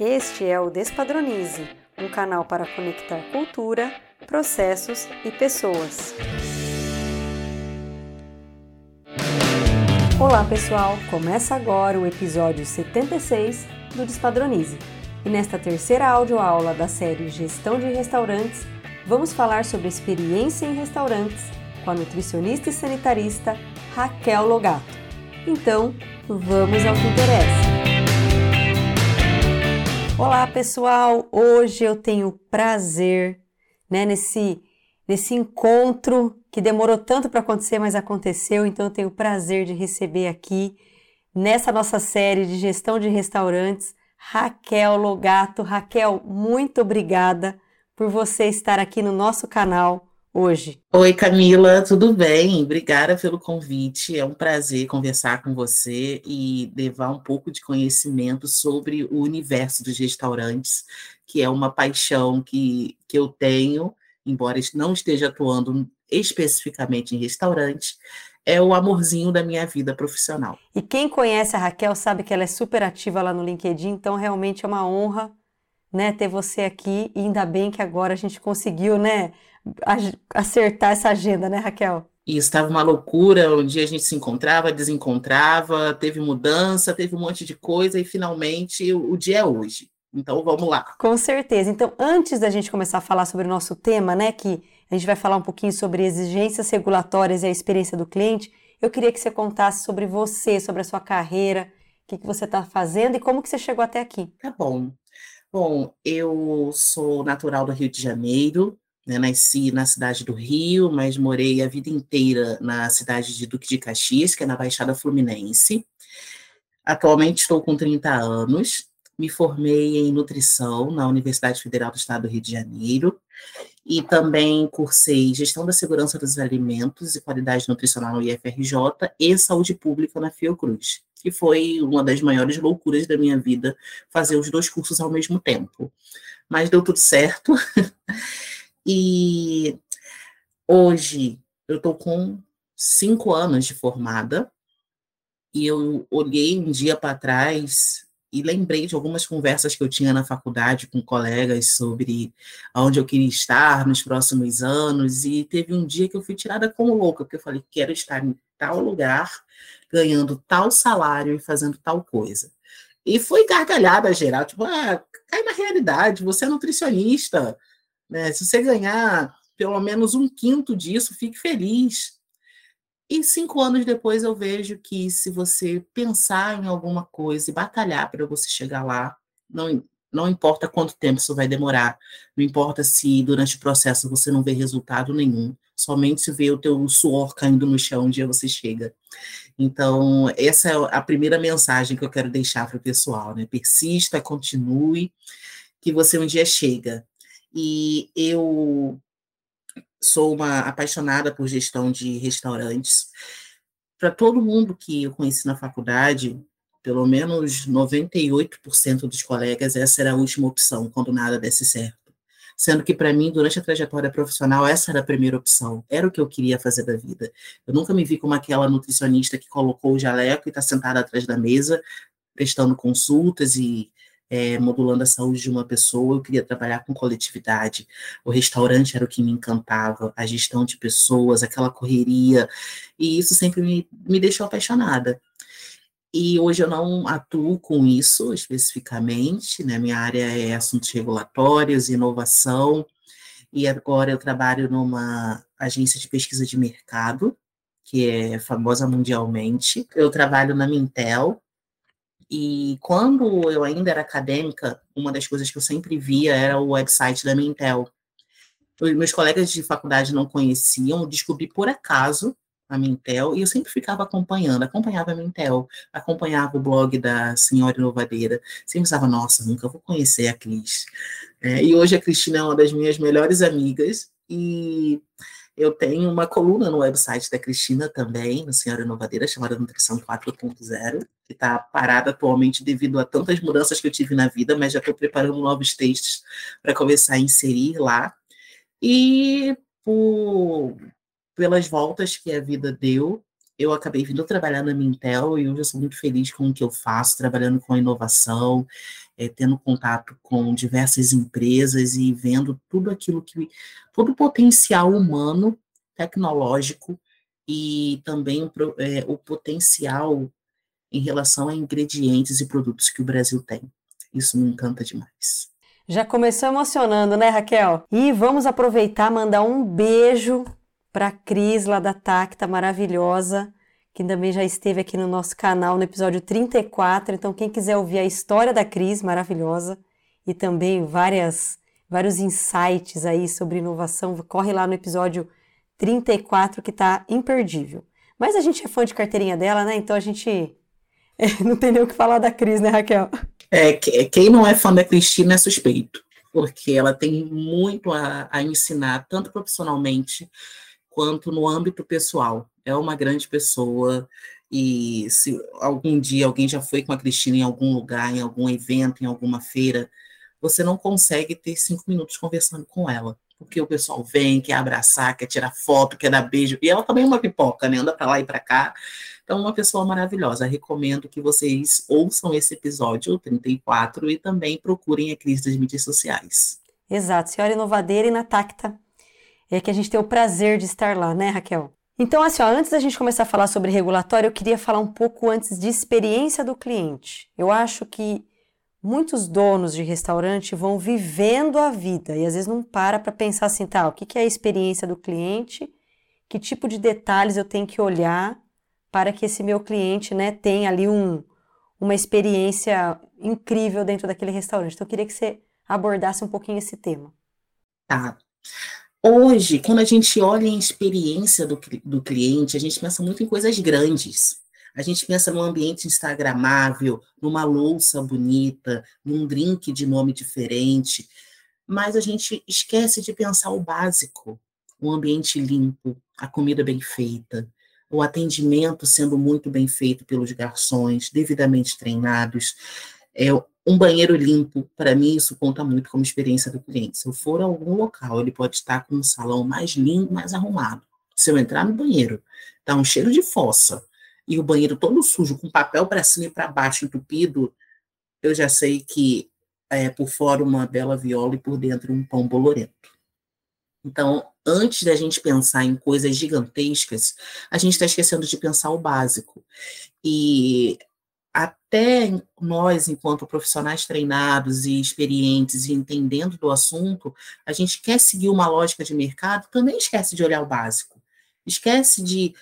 Este é o Despadronize, um canal para conectar cultura, processos e pessoas. Olá, pessoal! Começa agora o episódio 76 do Despadronize. E nesta terceira audioaula da série Gestão de Restaurantes, vamos falar sobre experiência em restaurantes com a nutricionista e sanitarista Raquel Logato. Então, vamos ao que interessa. Olá, pessoal! Hoje eu tenho prazer, né, nesse, nesse encontro que demorou tanto para acontecer, mas aconteceu, então eu tenho prazer de receber aqui, nessa nossa série de gestão de restaurantes, Raquel Logato. Raquel, muito obrigada por você estar aqui no nosso canal hoje. Oi, Camila, tudo bem? Obrigada pelo convite. É um prazer conversar com você e levar um pouco de conhecimento sobre o universo dos restaurantes, que é uma paixão que, que eu tenho, embora não esteja atuando especificamente em restaurantes, é o amorzinho da minha vida profissional. E quem conhece a Raquel sabe que ela é super ativa lá no LinkedIn, então realmente é uma honra né, ter você aqui e ainda bem que agora a gente conseguiu, né, acertar essa agenda, né, Raquel? E estava uma loucura, um dia a gente se encontrava, desencontrava, teve mudança, teve um monte de coisa e finalmente o, o dia é hoje. Então vamos lá. Com certeza. Então, antes da gente começar a falar sobre o nosso tema, né, que a gente vai falar um pouquinho sobre exigências regulatórias e a experiência do cliente, eu queria que você contasse sobre você, sobre a sua carreira, o que, que você está fazendo e como que você chegou até aqui. Tá bom. Bom, eu sou natural do Rio de Janeiro, né, nasci na cidade do Rio, mas morei a vida inteira na cidade de Duque de Caxias, que é na Baixada Fluminense. Atualmente estou com 30 anos, me formei em nutrição na Universidade Federal do Estado do Rio de Janeiro e também cursei gestão da segurança dos alimentos e qualidade nutricional no IFRJ e saúde pública na Fiocruz, que foi uma das maiores loucuras da minha vida fazer os dois cursos ao mesmo tempo. Mas deu tudo certo. E hoje eu estou com cinco anos de formada e eu olhei um dia para trás e lembrei de algumas conversas que eu tinha na faculdade com colegas sobre onde eu queria estar nos próximos anos. E teve um dia que eu fui tirada como louca porque eu falei quero estar em tal lugar ganhando tal salário e fazendo tal coisa. E foi gargalhada geral tipo ah cai na realidade você é nutricionista né? Se você ganhar pelo menos um quinto disso, fique feliz. E cinco anos depois eu vejo que se você pensar em alguma coisa e batalhar para você chegar lá, não, não importa quanto tempo isso vai demorar, não importa se durante o processo você não vê resultado nenhum, somente se vê o teu suor caindo no chão um dia você chega. Então, essa é a primeira mensagem que eu quero deixar para o pessoal, né? Persista, continue, que você um dia chega. E eu sou uma apaixonada por gestão de restaurantes. Para todo mundo que eu conheci na faculdade, pelo menos 98% dos colegas, essa era a última opção, quando nada desse certo. Sendo que, para mim, durante a trajetória profissional, essa era a primeira opção. Era o que eu queria fazer da vida. Eu nunca me vi como aquela nutricionista que colocou o jaleco e está sentada atrás da mesa, prestando consultas e é, modulando a saúde de uma pessoa, eu queria trabalhar com coletividade. O restaurante era o que me encantava, a gestão de pessoas, aquela correria, e isso sempre me, me deixou apaixonada. E hoje eu não atuo com isso especificamente, né? Minha área é assuntos regulatórios, inovação, e agora eu trabalho numa agência de pesquisa de mercado, que é famosa mundialmente. Eu trabalho na Mintel, e quando eu ainda era acadêmica, uma das coisas que eu sempre via era o website da Mintel. Os meus colegas de faculdade não conheciam, descobri por acaso a Mintel e eu sempre ficava acompanhando, acompanhava a Mintel, acompanhava o blog da senhora inovadeira, sempre pensava, nossa, nunca vou conhecer a Cris. É, e hoje a Cristina é uma das minhas melhores amigas e eu tenho uma coluna no website da Cristina também, no Senhora Inovadeira, chamada Nutrição 4.0, que está parada atualmente devido a tantas mudanças que eu tive na vida, mas já estou preparando novos textos para começar a inserir lá. E por, pelas voltas que a vida deu, eu acabei vindo trabalhar na Mintel e hoje eu sou muito feliz com o que eu faço, trabalhando com inovação, é, tendo contato com diversas empresas e vendo tudo aquilo que, todo o potencial humano, tecnológico e também é, o potencial em relação a ingredientes e produtos que o Brasil tem. Isso me encanta demais. Já começou emocionando, né, Raquel? E vamos aproveitar mandar um beijo para a Cris lá da Tacta, maravilhosa, que também já esteve aqui no nosso canal no episódio 34. Então, quem quiser ouvir a história da Cris, maravilhosa, e também várias, vários insights aí sobre inovação, corre lá no episódio 34 que tá imperdível. Mas a gente é fã de carteirinha dela, né? Então a gente não tem nem o que falar da Cris, né, Raquel? É, quem não é fã da Cristina é suspeito, porque ela tem muito a, a ensinar, tanto profissionalmente quanto no âmbito pessoal. É uma grande pessoa e se algum dia alguém já foi com a Cristina em algum lugar, em algum evento, em alguma feira, você não consegue ter cinco minutos conversando com ela. Porque o pessoal vem, quer abraçar, quer tirar foto, quer dar beijo. E ela também é uma pipoca, né? Anda para lá e para cá. Então, uma pessoa maravilhosa. Recomendo que vocês ouçam esse episódio, o 34, e também procurem a Cris das mídias sociais. Exato. Senhora Inovadeira e na é que a gente tem o prazer de estar lá, né, Raquel? Então, assim, ó, antes da gente começar a falar sobre regulatório, eu queria falar um pouco antes de experiência do cliente. Eu acho que muitos donos de restaurante vão vivendo a vida e às vezes não para para pensar assim, tá, o que, é a experiência do cliente, que tipo de detalhes eu tenho que olhar para que esse meu cliente, né, tenha ali um, uma experiência incrível dentro daquele restaurante. Então, eu queria que você abordasse um pouquinho esse tema. Tá. Hoje, quando a gente olha em experiência do, do cliente, a gente pensa muito em coisas grandes. A gente pensa num ambiente instagramável, numa louça bonita, num drink de nome diferente, mas a gente esquece de pensar o básico, um ambiente limpo, a comida bem feita, o atendimento sendo muito bem feito pelos garçons, devidamente treinados, é, um banheiro limpo, para mim, isso conta muito como experiência do cliente. Se eu for a algum local, ele pode estar com um salão mais limpo, mais arrumado. Se eu entrar no banheiro, tá um cheiro de fossa, e o banheiro todo sujo, com papel para cima e para baixo, entupido, eu já sei que é, por fora uma bela viola e por dentro um pão bolorento. Então, antes da gente pensar em coisas gigantescas, a gente está esquecendo de pensar o básico. E até nós, enquanto profissionais treinados e experientes e entendendo do assunto, a gente quer seguir uma lógica de mercado, também esquece de olhar o básico. Esquece de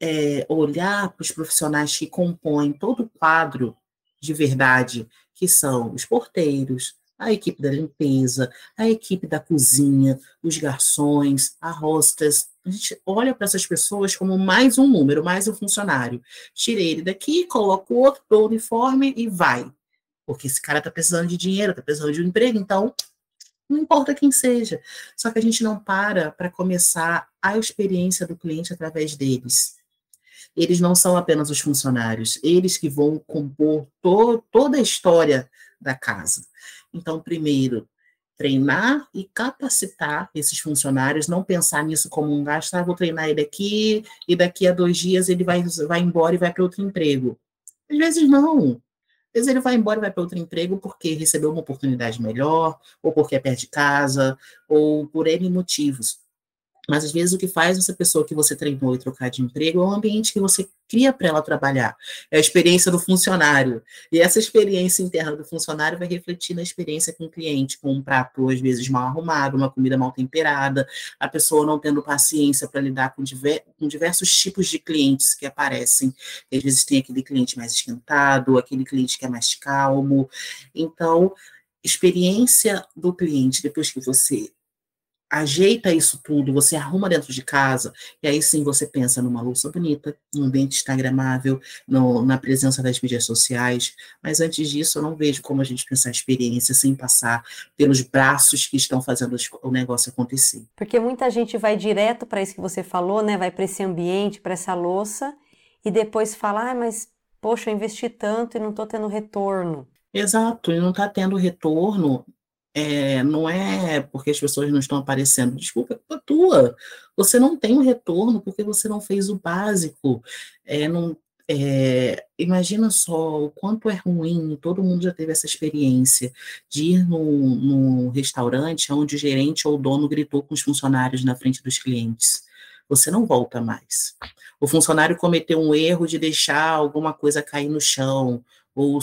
é, olhar para os profissionais que compõem todo o quadro de verdade, que são os porteiros, a equipe da limpeza, a equipe da cozinha, os garçons, a hostas. A gente olha para essas pessoas como mais um número, mais um funcionário. Tirei ele daqui, coloco outro, dou uniforme e vai. Porque esse cara está precisando de dinheiro, está precisando de um emprego, então não importa quem seja. Só que a gente não para para começar a experiência do cliente através deles. Eles não são apenas os funcionários, eles que vão compor to toda a história da casa. Então, primeiro, treinar e capacitar esses funcionários, não pensar nisso como um gasto, ah, vou treinar ele aqui e daqui a dois dias ele vai, vai embora e vai para outro emprego. Às vezes não. Às vezes ele vai embora e vai para outro emprego porque recebeu uma oportunidade melhor, ou porque é perto de casa, ou por N motivos. Mas às vezes o que faz essa pessoa que você treinou e trocar de emprego é o ambiente que você cria para ela trabalhar. É a experiência do funcionário. E essa experiência interna do funcionário vai refletir na experiência com o cliente, com um prato às vezes mal arrumado, uma comida mal temperada, a pessoa não tendo paciência para lidar com, diver, com diversos tipos de clientes que aparecem. Às vezes tem aquele cliente mais esquentado, aquele cliente que é mais calmo. Então, experiência do cliente depois que você ajeita isso tudo, você arruma dentro de casa, e aí sim você pensa numa louça bonita, num ambiente instagramável, no, na presença das mídias sociais, mas antes disso eu não vejo como a gente pensar a experiência sem passar pelos braços que estão fazendo o negócio acontecer. Porque muita gente vai direto para isso que você falou, né? Vai para esse ambiente, para essa louça, e depois fala, ah, mas poxa, eu investi tanto e não estou tendo retorno. Exato, e não está tendo retorno é, não é porque as pessoas não estão aparecendo, desculpa, é culpa tua. Você não tem o retorno porque você não fez o básico. É, não, é, imagina só o quanto é ruim, todo mundo já teve essa experiência de ir no, no restaurante onde o gerente ou o dono gritou com os funcionários na frente dos clientes. Você não volta mais. O funcionário cometeu um erro de deixar alguma coisa cair no chão, ou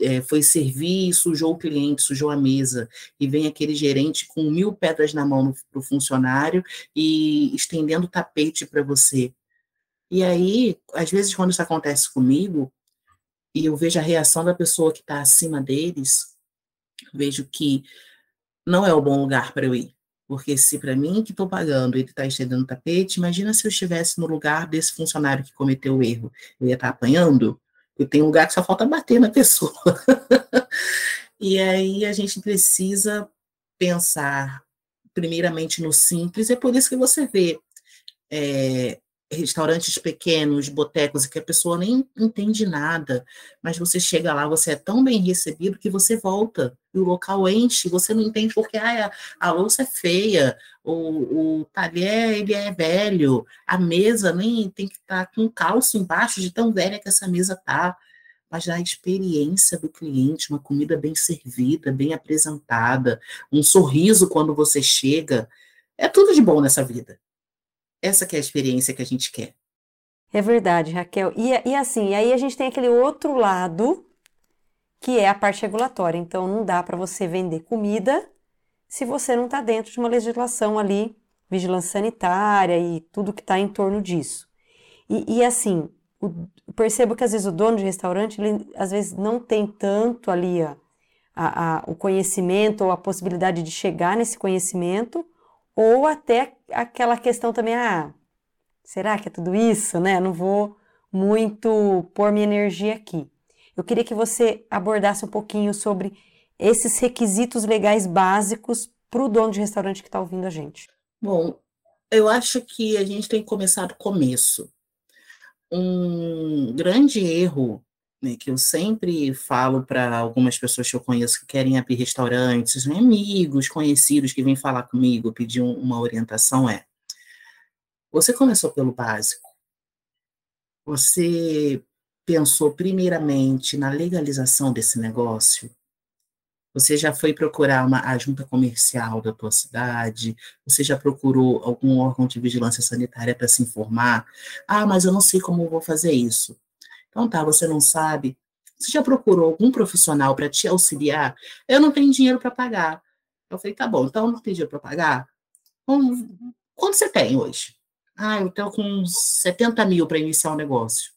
é, foi servir e sujou o cliente, sujou a mesa, e vem aquele gerente com mil pedras na mão para o funcionário e estendendo tapete para você. E aí, às vezes, quando isso acontece comigo, e eu vejo a reação da pessoa que está acima deles, vejo que não é o bom lugar para eu ir. Porque se para mim que estou pagando ele está estendendo tapete, imagina se eu estivesse no lugar desse funcionário que cometeu o erro. Eu ia estar tá apanhando? Porque tem lugar que só falta bater na pessoa. e aí a gente precisa pensar primeiramente no simples, é por isso que você vê é, restaurantes pequenos, botecos, que a pessoa nem entende nada, mas você chega lá, você é tão bem recebido que você volta, e o local enche, você não entende porque ah, a, a louça é feia, o, o talher ele é velho, a mesa nem tem que estar tá com calço embaixo de tão velha que essa mesa tá, mas a experiência do cliente, uma comida bem servida, bem apresentada, um sorriso quando você chega, é tudo de bom nessa vida. Essa é a experiência que a gente quer. É verdade, Raquel. E, e assim, aí a gente tem aquele outro lado, que é a parte regulatória. Então, não dá para você vender comida se você não está dentro de uma legislação ali, vigilância sanitária e tudo que está em torno disso. E, e assim, o, percebo que às vezes o dono de restaurante, ele às vezes não tem tanto ali a, a, a, o conhecimento ou a possibilidade de chegar nesse conhecimento, ou até aquela questão também, ah, será que é tudo isso, né? Não vou muito pôr minha energia aqui. Eu queria que você abordasse um pouquinho sobre esses requisitos legais básicos para o dono de restaurante que está ouvindo a gente. Bom, eu acho que a gente tem que começar do começo. Um grande erro né, que eu sempre falo para algumas pessoas que eu conheço que querem abrir restaurantes, né, amigos, conhecidos que vêm falar comigo, pedir uma orientação é: você começou pelo básico. Você pensou primeiramente na legalização desse negócio? Você já foi procurar uma a junta comercial da tua cidade? Você já procurou algum órgão de vigilância sanitária para se informar? Ah, mas eu não sei como vou fazer isso. Então tá, você não sabe. Você já procurou algum profissional para te auxiliar? Eu não tenho dinheiro para pagar. Eu falei, tá bom, então não tem dinheiro para pagar? quanto você tem hoje? Ah, eu estou com 70 mil para iniciar o um negócio.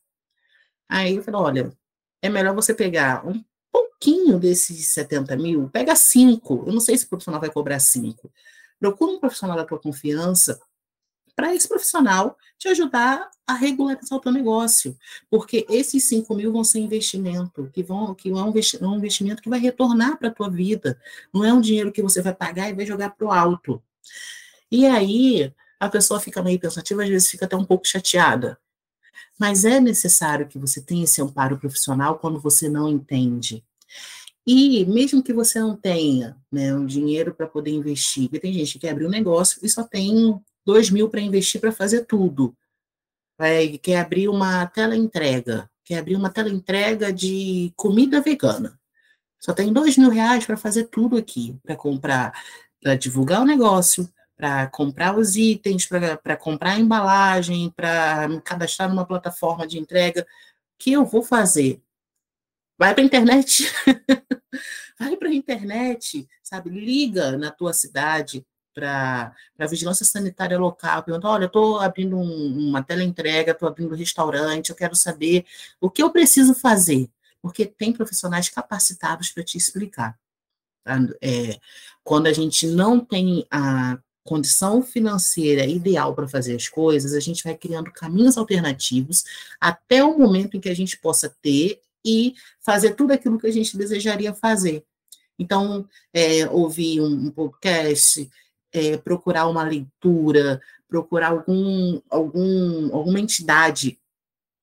Aí eu falei, olha, é melhor você pegar um pouquinho desses 70 mil, pega cinco. Eu não sei se o profissional vai cobrar cinco. Procura um profissional da tua confiança para esse profissional te ajudar a regularizar o teu negócio, porque esses 5 mil vão ser investimento, que, vão, que é um investimento que vai retornar para a tua vida, não é um dinheiro que você vai pagar e vai jogar para o alto. E aí, a pessoa fica meio pensativa, às vezes fica até um pouco chateada, mas é necessário que você tenha esse amparo profissional quando você não entende. E mesmo que você não tenha né, um dinheiro para poder investir, porque tem gente que abrir um negócio e só tem 2 mil para investir para fazer tudo. Vai, quer abrir uma tela entrega, quer abrir uma tela entrega de comida vegana. Só tem dois mil reais para fazer tudo aqui, para comprar, para divulgar o negócio, para comprar os itens, para comprar a embalagem, para me cadastrar numa plataforma de entrega. O que eu vou fazer? Vai para a internet. Vai para a internet, sabe? Liga na tua cidade, para a vigilância sanitária local, pergunta, olha, eu estou abrindo um, uma teleentrega, estou abrindo um restaurante, eu quero saber o que eu preciso fazer, porque tem profissionais capacitados para te explicar. Tá? É, quando a gente não tem a condição financeira ideal para fazer as coisas, a gente vai criando caminhos alternativos até o momento em que a gente possa ter e fazer tudo aquilo que a gente desejaria fazer. Então, é, ouvir um, um podcast, é, procurar uma leitura, procurar algum, algum, alguma entidade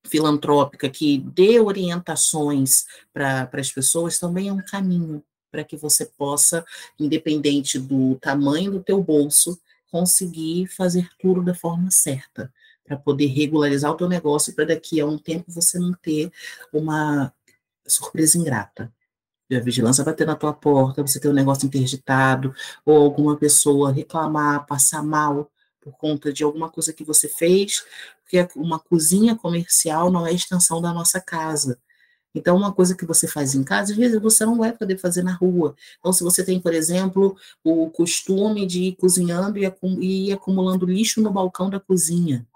filantrópica que dê orientações para as pessoas também é um caminho. para que você possa, independente do tamanho do teu bolso, conseguir fazer tudo da forma certa, para poder regularizar o teu negócio para daqui a um tempo você não ter uma surpresa ingrata. A vigilância bater na tua porta, você ter um negócio interditado, ou alguma pessoa reclamar, passar mal por conta de alguma coisa que você fez, porque uma cozinha comercial não é extensão da nossa casa. Então, uma coisa que você faz em casa, às vezes você não vai poder fazer na rua. Então, se você tem, por exemplo, o costume de ir cozinhando e, ir acumulando lixo no balcão da cozinha,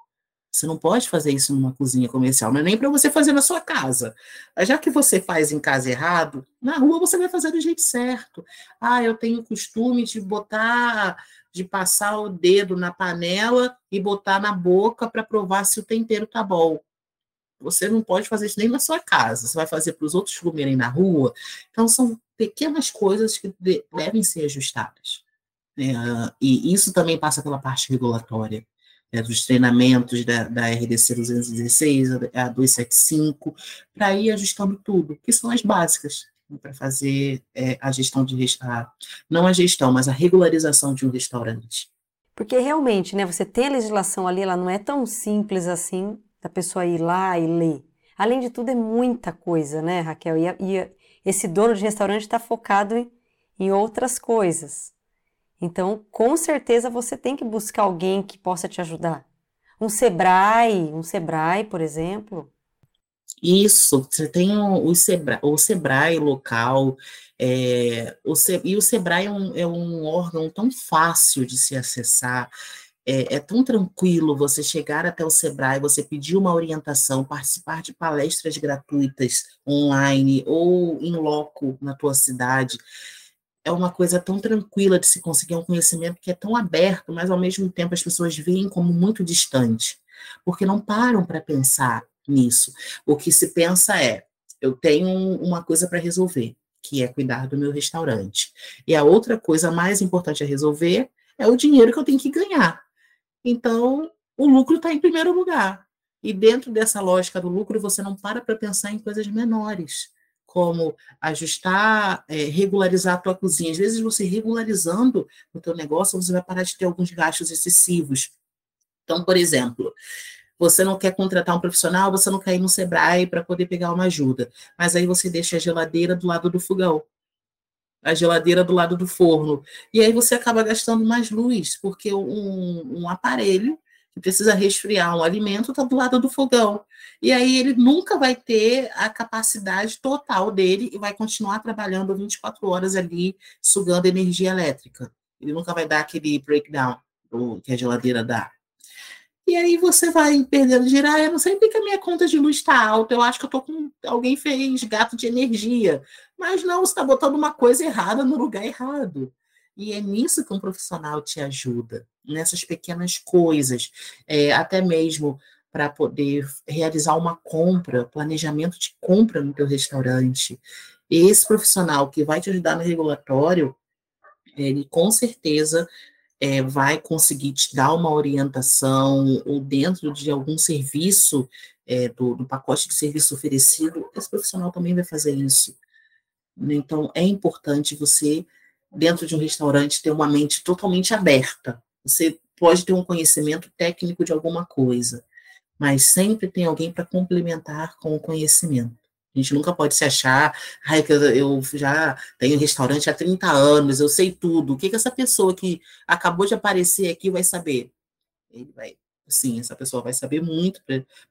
você não pode fazer isso numa cozinha comercial, não é nem para você fazer na sua casa. Já que você faz em casa errado, na rua você vai fazer do jeito certo. Ah, eu tenho costume de botar, de passar o dedo na panela e botar na boca para provar se o tempero tá bom. Você não pode fazer isso nem na sua casa. Você vai fazer para os outros comerem na rua. Então, são pequenas coisas que devem ser ajustadas. É, e isso também passa pela parte regulatória é, dos treinamentos da, da RDC 216, a 275, para ir ajustando tudo, que são as básicas né, para fazer é, a gestão de a, não a gestão, mas a regularização de um restaurante. Porque realmente, né, você tem a legislação ali, ela não é tão simples assim da pessoa ir lá e ler. Além de tudo, é muita coisa, né, Raquel? E, e esse dono de restaurante está focado em, em outras coisas. Então, com certeza você tem que buscar alguém que possa te ajudar. Um Sebrae, um Sebrae, por exemplo. Isso, você tem o, Sebrae, o Sebrae local, é, o Se, e o Sebrae é um, é um, órgão tão fácil de se acessar, é, é, tão tranquilo você chegar até o Sebrae, você pedir uma orientação, participar de palestras gratuitas online ou em loco na tua cidade é uma coisa tão tranquila de se conseguir um conhecimento que é tão aberto, mas ao mesmo tempo as pessoas veem como muito distante, porque não param para pensar nisso. O que se pensa é: eu tenho uma coisa para resolver, que é cuidar do meu restaurante. E a outra coisa mais importante a resolver é o dinheiro que eu tenho que ganhar. Então, o lucro está em primeiro lugar. E dentro dessa lógica do lucro, você não para para pensar em coisas menores como ajustar, é, regularizar a tua cozinha. Às vezes, você regularizando o teu negócio, você vai parar de ter alguns gastos excessivos. Então, por exemplo, você não quer contratar um profissional, você não quer ir no Sebrae para poder pegar uma ajuda, mas aí você deixa a geladeira do lado do fogão, a geladeira do lado do forno, e aí você acaba gastando mais luz, porque um, um aparelho que precisa resfriar um alimento está do lado do fogão. E aí ele nunca vai ter a capacidade total dele e vai continuar trabalhando 24 horas ali, sugando energia elétrica. Ele nunca vai dar aquele breakdown do, que a geladeira dá. E aí você vai perdendo girar, ah, eu não sei porque a minha conta de luz está alta, eu acho que eu tô com. Alguém fez gato de energia. Mas não, você está botando uma coisa errada no lugar errado. E é nisso que um profissional te ajuda, nessas pequenas coisas, é, até mesmo para poder realizar uma compra, planejamento de compra no teu restaurante. Esse profissional que vai te ajudar no regulatório, ele com certeza é, vai conseguir te dar uma orientação ou dentro de algum serviço é, do, do, pacote de serviço oferecido, esse profissional também vai fazer isso. Então, é importante você dentro de um restaurante, ter uma mente totalmente aberta. Você pode ter um conhecimento técnico de alguma coisa, mas sempre tem alguém para complementar com o conhecimento. A gente nunca pode se achar, ai, que eu já tenho restaurante há 30 anos, eu sei tudo. O que, que essa pessoa que acabou de aparecer aqui vai saber? Ele vai Sim, essa pessoa vai saber muito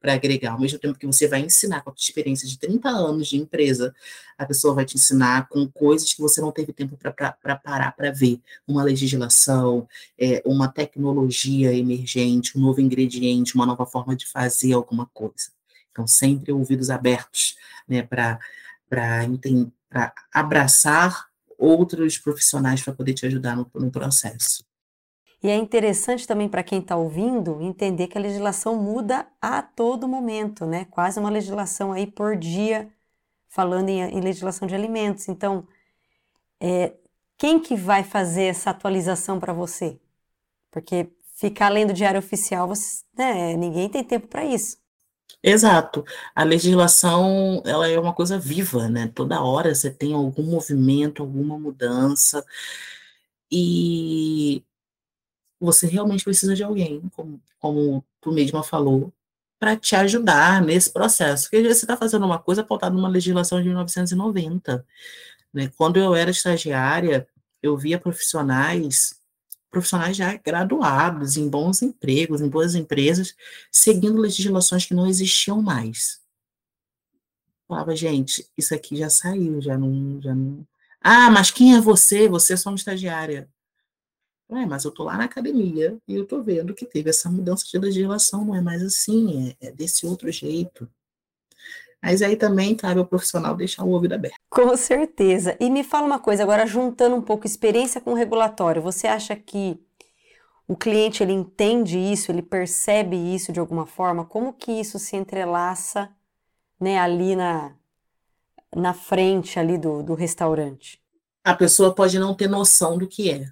para agregar, ao mesmo tempo que você vai ensinar com a experiência de 30 anos de empresa, a pessoa vai te ensinar com coisas que você não teve tempo para parar para ver. Uma legislação, é, uma tecnologia emergente, um novo ingrediente, uma nova forma de fazer alguma coisa. Então, sempre ouvidos abertos né, para abraçar outros profissionais para poder te ajudar no, no processo. E é interessante também para quem está ouvindo entender que a legislação muda a todo momento, né? Quase uma legislação aí por dia, falando em, em legislação de alimentos. Então, é, quem que vai fazer essa atualização para você? Porque ficar lendo o diário oficial, você, né, ninguém tem tempo para isso. Exato. A legislação, ela é uma coisa viva, né? Toda hora você tem algum movimento, alguma mudança, e você realmente precisa de alguém, como, como tu mesma falou, para te ajudar nesse processo. Porque você está fazendo uma coisa pautada numa legislação de 1990. Né? Quando eu era estagiária, eu via profissionais profissionais já graduados, em bons empregos, em boas empresas, seguindo legislações que não existiam mais. Falava, gente, isso aqui já saiu, já não, já não. Ah, mas quem é você? Você é só uma estagiária. Ué, mas eu tô lá na academia e eu tô vendo que teve essa mudança de legislação, não é mais assim, é, é desse outro jeito. Mas aí também cabe ao profissional deixar o ouvido aberto. Com certeza. E me fala uma coisa, agora juntando um pouco experiência com regulatório, você acha que o cliente ele entende isso, ele percebe isso de alguma forma? Como que isso se entrelaça né, ali na, na frente ali do, do restaurante? A pessoa pode não ter noção do que é,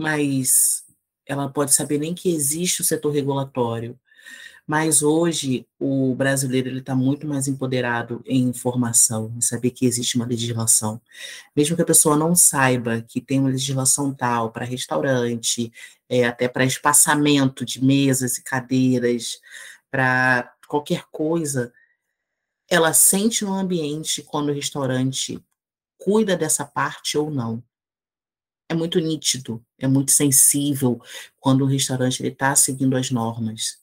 mas ela pode saber nem que existe o setor regulatório, mas hoje o brasileiro ele está muito mais empoderado em informação, em saber que existe uma legislação. Mesmo que a pessoa não saiba que tem uma legislação tal para restaurante, é, até para espaçamento de mesas e cadeiras, para qualquer coisa, ela sente no ambiente quando o restaurante cuida dessa parte ou não. É muito nítido, é muito sensível quando o restaurante está seguindo as normas.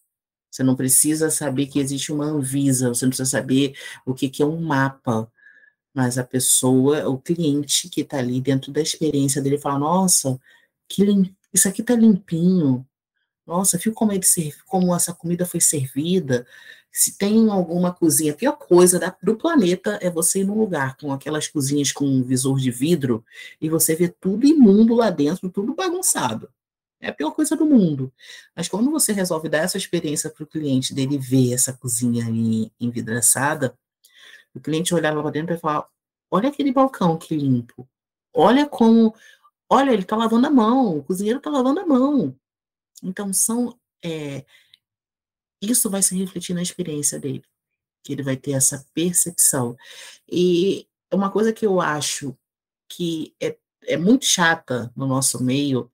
Você não precisa saber que existe uma Anvisa, você não precisa saber o que, que é um mapa. Mas a pessoa, o cliente que está ali dentro da experiência dele, fala: Nossa, que lim... isso aqui está limpinho. Nossa, viu como, ele como essa comida foi servida? Se tem alguma cozinha, a pior coisa da, do planeta é você ir num lugar com aquelas cozinhas com um visor de vidro e você vê tudo imundo lá dentro, tudo bagunçado. É a pior coisa do mundo. Mas quando você resolve dar essa experiência para o cliente, dele ver essa cozinha ali envidraçada, o cliente olhava lá dentro e falava: Olha aquele balcão que limpo. Olha como. Olha, ele está lavando a mão, o cozinheiro está lavando a mão. Então, são. É, isso vai se refletir na experiência dele, que ele vai ter essa percepção. E uma coisa que eu acho que é, é muito chata no nosso meio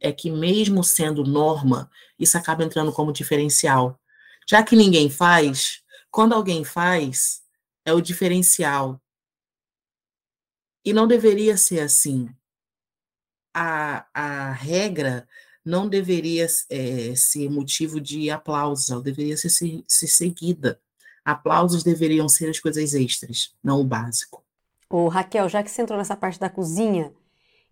é que, mesmo sendo norma, isso acaba entrando como diferencial. Já que ninguém faz, quando alguém faz, é o diferencial. E não deveria ser assim. A, a regra não deveria é, ser motivo de aplausos, ela deveria ser, ser, seguida. Aplausos deveriam ser as coisas extras, não o básico. Ô, Raquel, já que você entrou nessa parte da cozinha,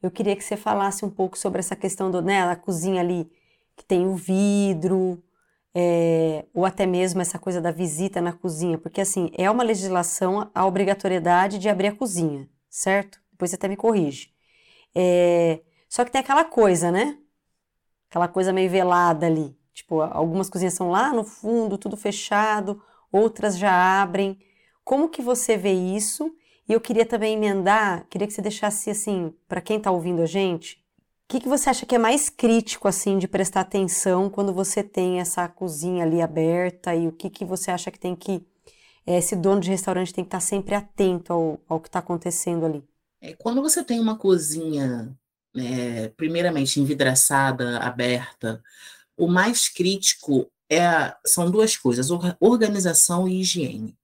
eu queria que você falasse um pouco sobre essa questão do, né, a cozinha ali que tem o vidro, é, ou até mesmo essa coisa da visita na cozinha, porque assim, é uma legislação a obrigatoriedade de abrir a cozinha, certo? Depois você até me corrige. É, só que tem aquela coisa, né? Aquela coisa meio velada ali. Tipo, algumas cozinhas são lá no fundo, tudo fechado, outras já abrem. Como que você vê isso? E eu queria também emendar, queria que você deixasse assim, para quem está ouvindo a gente, o que, que você acha que é mais crítico assim de prestar atenção quando você tem essa cozinha ali aberta e o que, que você acha que tem que eh, esse dono de restaurante tem que estar tá sempre atento ao, ao que está acontecendo ali? É, quando você tem uma cozinha, é, primeiramente envidraçada, aberta, o mais crítico é, são duas coisas: organização e higiene.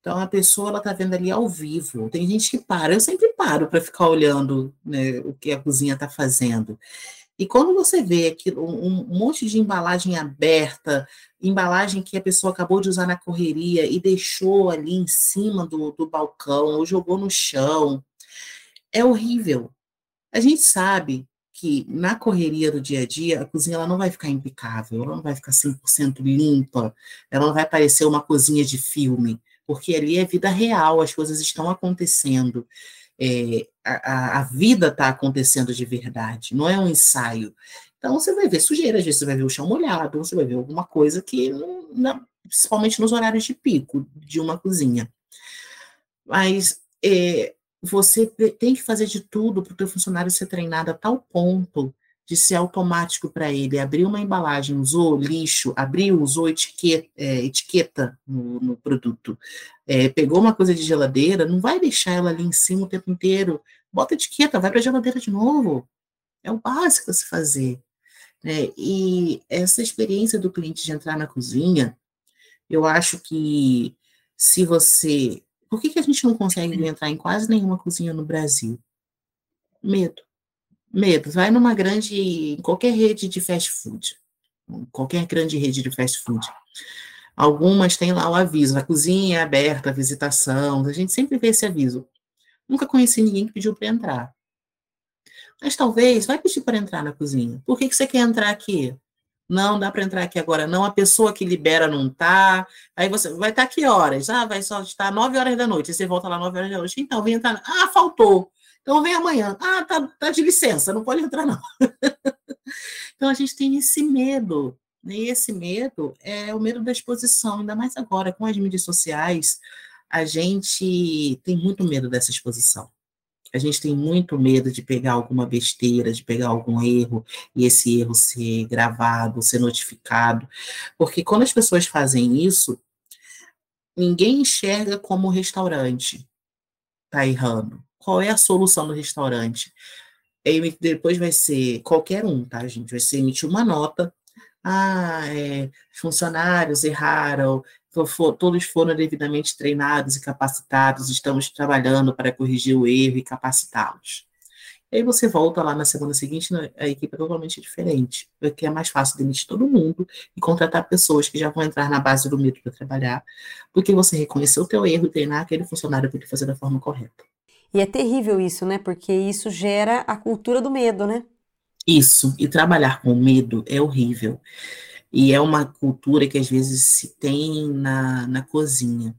Então a pessoa está vendo ali ao vivo. Tem gente que para, eu sempre paro para ficar olhando né, o que a cozinha está fazendo. E quando você vê aquilo, um monte de embalagem aberta, embalagem que a pessoa acabou de usar na correria e deixou ali em cima do, do balcão, ou jogou no chão, é horrível. A gente sabe que na correria do dia a dia, a cozinha ela não vai ficar impecável, ela não vai ficar 100% limpa, ela não vai parecer uma cozinha de filme porque ali é vida real, as coisas estão acontecendo. É, a, a, vida está acontecendo de verdade, não é um ensaio. Então você vai ver sujeira, às vezes você vai ver o chão molhado, você vai ver alguma coisa que, não, principalmente nos horários de pico de uma cozinha. Mas é, você tem que fazer de tudo para o teu funcionário ser treinado a tal ponto de ser automático para ele. Abriu uma embalagem, usou lixo, abriu, usou etiqueta, é, etiqueta no, no, produto, é, pegou uma coisa de geladeira, não vai deixar ela ali em cima o tempo inteiro. Bota etiqueta, vai para a geladeira de novo. É o básico a se fazer. Né? E essa experiência do cliente de entrar na cozinha, eu acho que se você. Por que, que a gente não consegue entrar em quase nenhuma cozinha no Brasil? Medo. Medo. Vai numa grande. em qualquer rede de fast food. Qualquer grande rede de fast food. Algumas têm lá o aviso, a cozinha é aberta, a visitação. A gente sempre vê esse aviso. Nunca conheci ninguém que pediu para entrar. Mas talvez vai pedir para entrar na cozinha. Por que, que você quer entrar aqui? Não, dá para entrar aqui agora. Não, a pessoa que libera não tá. Aí você vai estar tá que horas? Ah, vai só estar 9 horas da noite. Você volta lá 9 horas da noite. Então, vem entrar. Ah, faltou. Então vem amanhã. Ah, tá, tá de licença, não pode entrar, não. então a gente tem esse medo. Né? E esse medo é o medo da exposição, ainda mais agora com as mídias sociais. A gente tem muito medo dessa exposição. A gente tem muito medo de pegar alguma besteira, de pegar algum erro, e esse erro ser gravado, ser notificado. Porque quando as pessoas fazem isso, ninguém enxerga como restaurante está errando. Qual é a solução do restaurante? E depois vai ser qualquer um, tá, gente? Vai ser emitir uma nota. Ah, é, funcionários erraram, for, todos foram devidamente treinados e capacitados, estamos trabalhando para corrigir o erro e capacitá-los. E aí você volta lá na semana seguinte, a equipe é totalmente diferente, porque é mais fácil demitir todo mundo e contratar pessoas que já vão entrar na base do medo para trabalhar, porque você reconheceu o teu erro e treinar aquele funcionário para ele fazer da forma correta. E é terrível isso, né? Porque isso gera a cultura do medo, né? Isso, e trabalhar com medo é horrível. E é uma cultura que às vezes se tem na, na cozinha.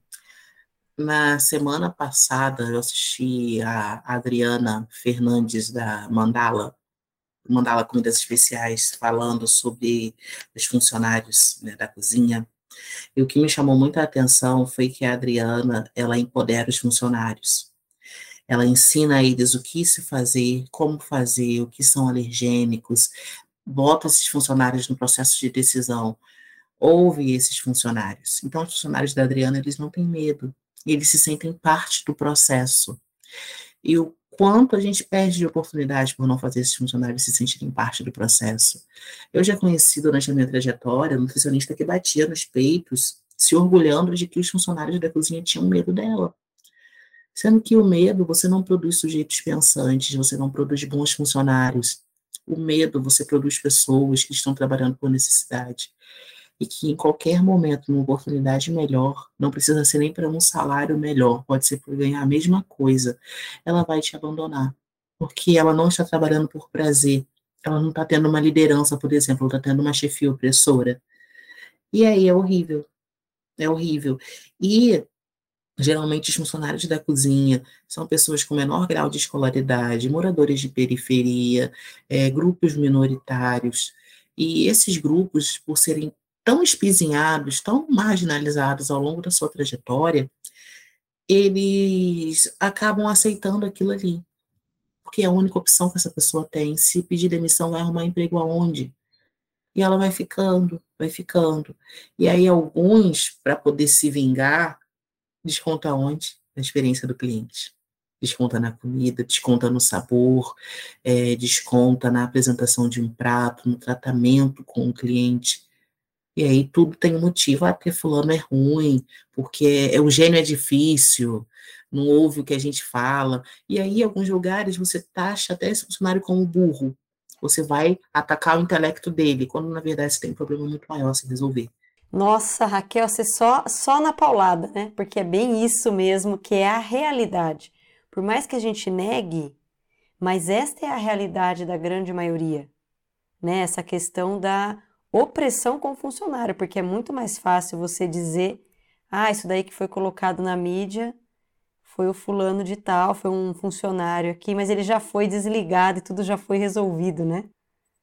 Na semana passada, eu assisti a Adriana Fernandes da Mandala, Mandala Comidas Especiais, falando sobre os funcionários né, da cozinha. E o que me chamou muita atenção foi que a Adriana, ela empodera os funcionários. Ela ensina a eles o que se fazer, como fazer, o que são alergênicos, bota esses funcionários no processo de decisão, ouve esses funcionários. Então, os funcionários da Adriana, eles não têm medo, eles se sentem parte do processo. E o quanto a gente perde de oportunidade por não fazer esses funcionários se sentirem parte do processo. Eu já conheci durante a minha trajetória um nutricionista que batia nos peitos, se orgulhando de que os funcionários da cozinha tinham medo dela. Sendo que o medo, você não produz sujeitos pensantes, você não produz bons funcionários, o medo, você produz pessoas que estão trabalhando por necessidade. E que em qualquer momento, uma oportunidade melhor, não precisa ser nem para um salário melhor, pode ser por ganhar a mesma coisa, ela vai te abandonar. Porque ela não está trabalhando por prazer, ela não está tendo uma liderança, por exemplo, está tendo uma chefia opressora. E aí é horrível. É horrível. E Geralmente, os funcionários da cozinha são pessoas com menor grau de escolaridade, moradores de periferia, é, grupos minoritários. E esses grupos, por serem tão espizinhados, tão marginalizados ao longo da sua trajetória, eles acabam aceitando aquilo ali. Porque é a única opção que essa pessoa tem. Se pedir demissão, vai arrumar emprego aonde? E ela vai ficando, vai ficando. E aí, alguns, para poder se vingar, Desconta onde? Na experiência do cliente. Desconta na comida, desconta no sabor, é, desconta na apresentação de um prato, no tratamento com o cliente. E aí tudo tem um motivo. Ah, porque fulano é ruim, porque é, o gênio é difícil, não ouve o que a gente fala. E aí, em alguns lugares, você taxa até esse funcionário como burro. Você vai atacar o intelecto dele, quando na verdade você tem um problema muito maior a se resolver. Nossa, Raquel, você só, só na paulada, né? Porque é bem isso mesmo que é a realidade. Por mais que a gente negue, mas esta é a realidade da grande maioria, né? Essa questão da opressão com o funcionário, porque é muito mais fácil você dizer, ah, isso daí que foi colocado na mídia foi o fulano de tal, foi um funcionário aqui, mas ele já foi desligado e tudo já foi resolvido, né?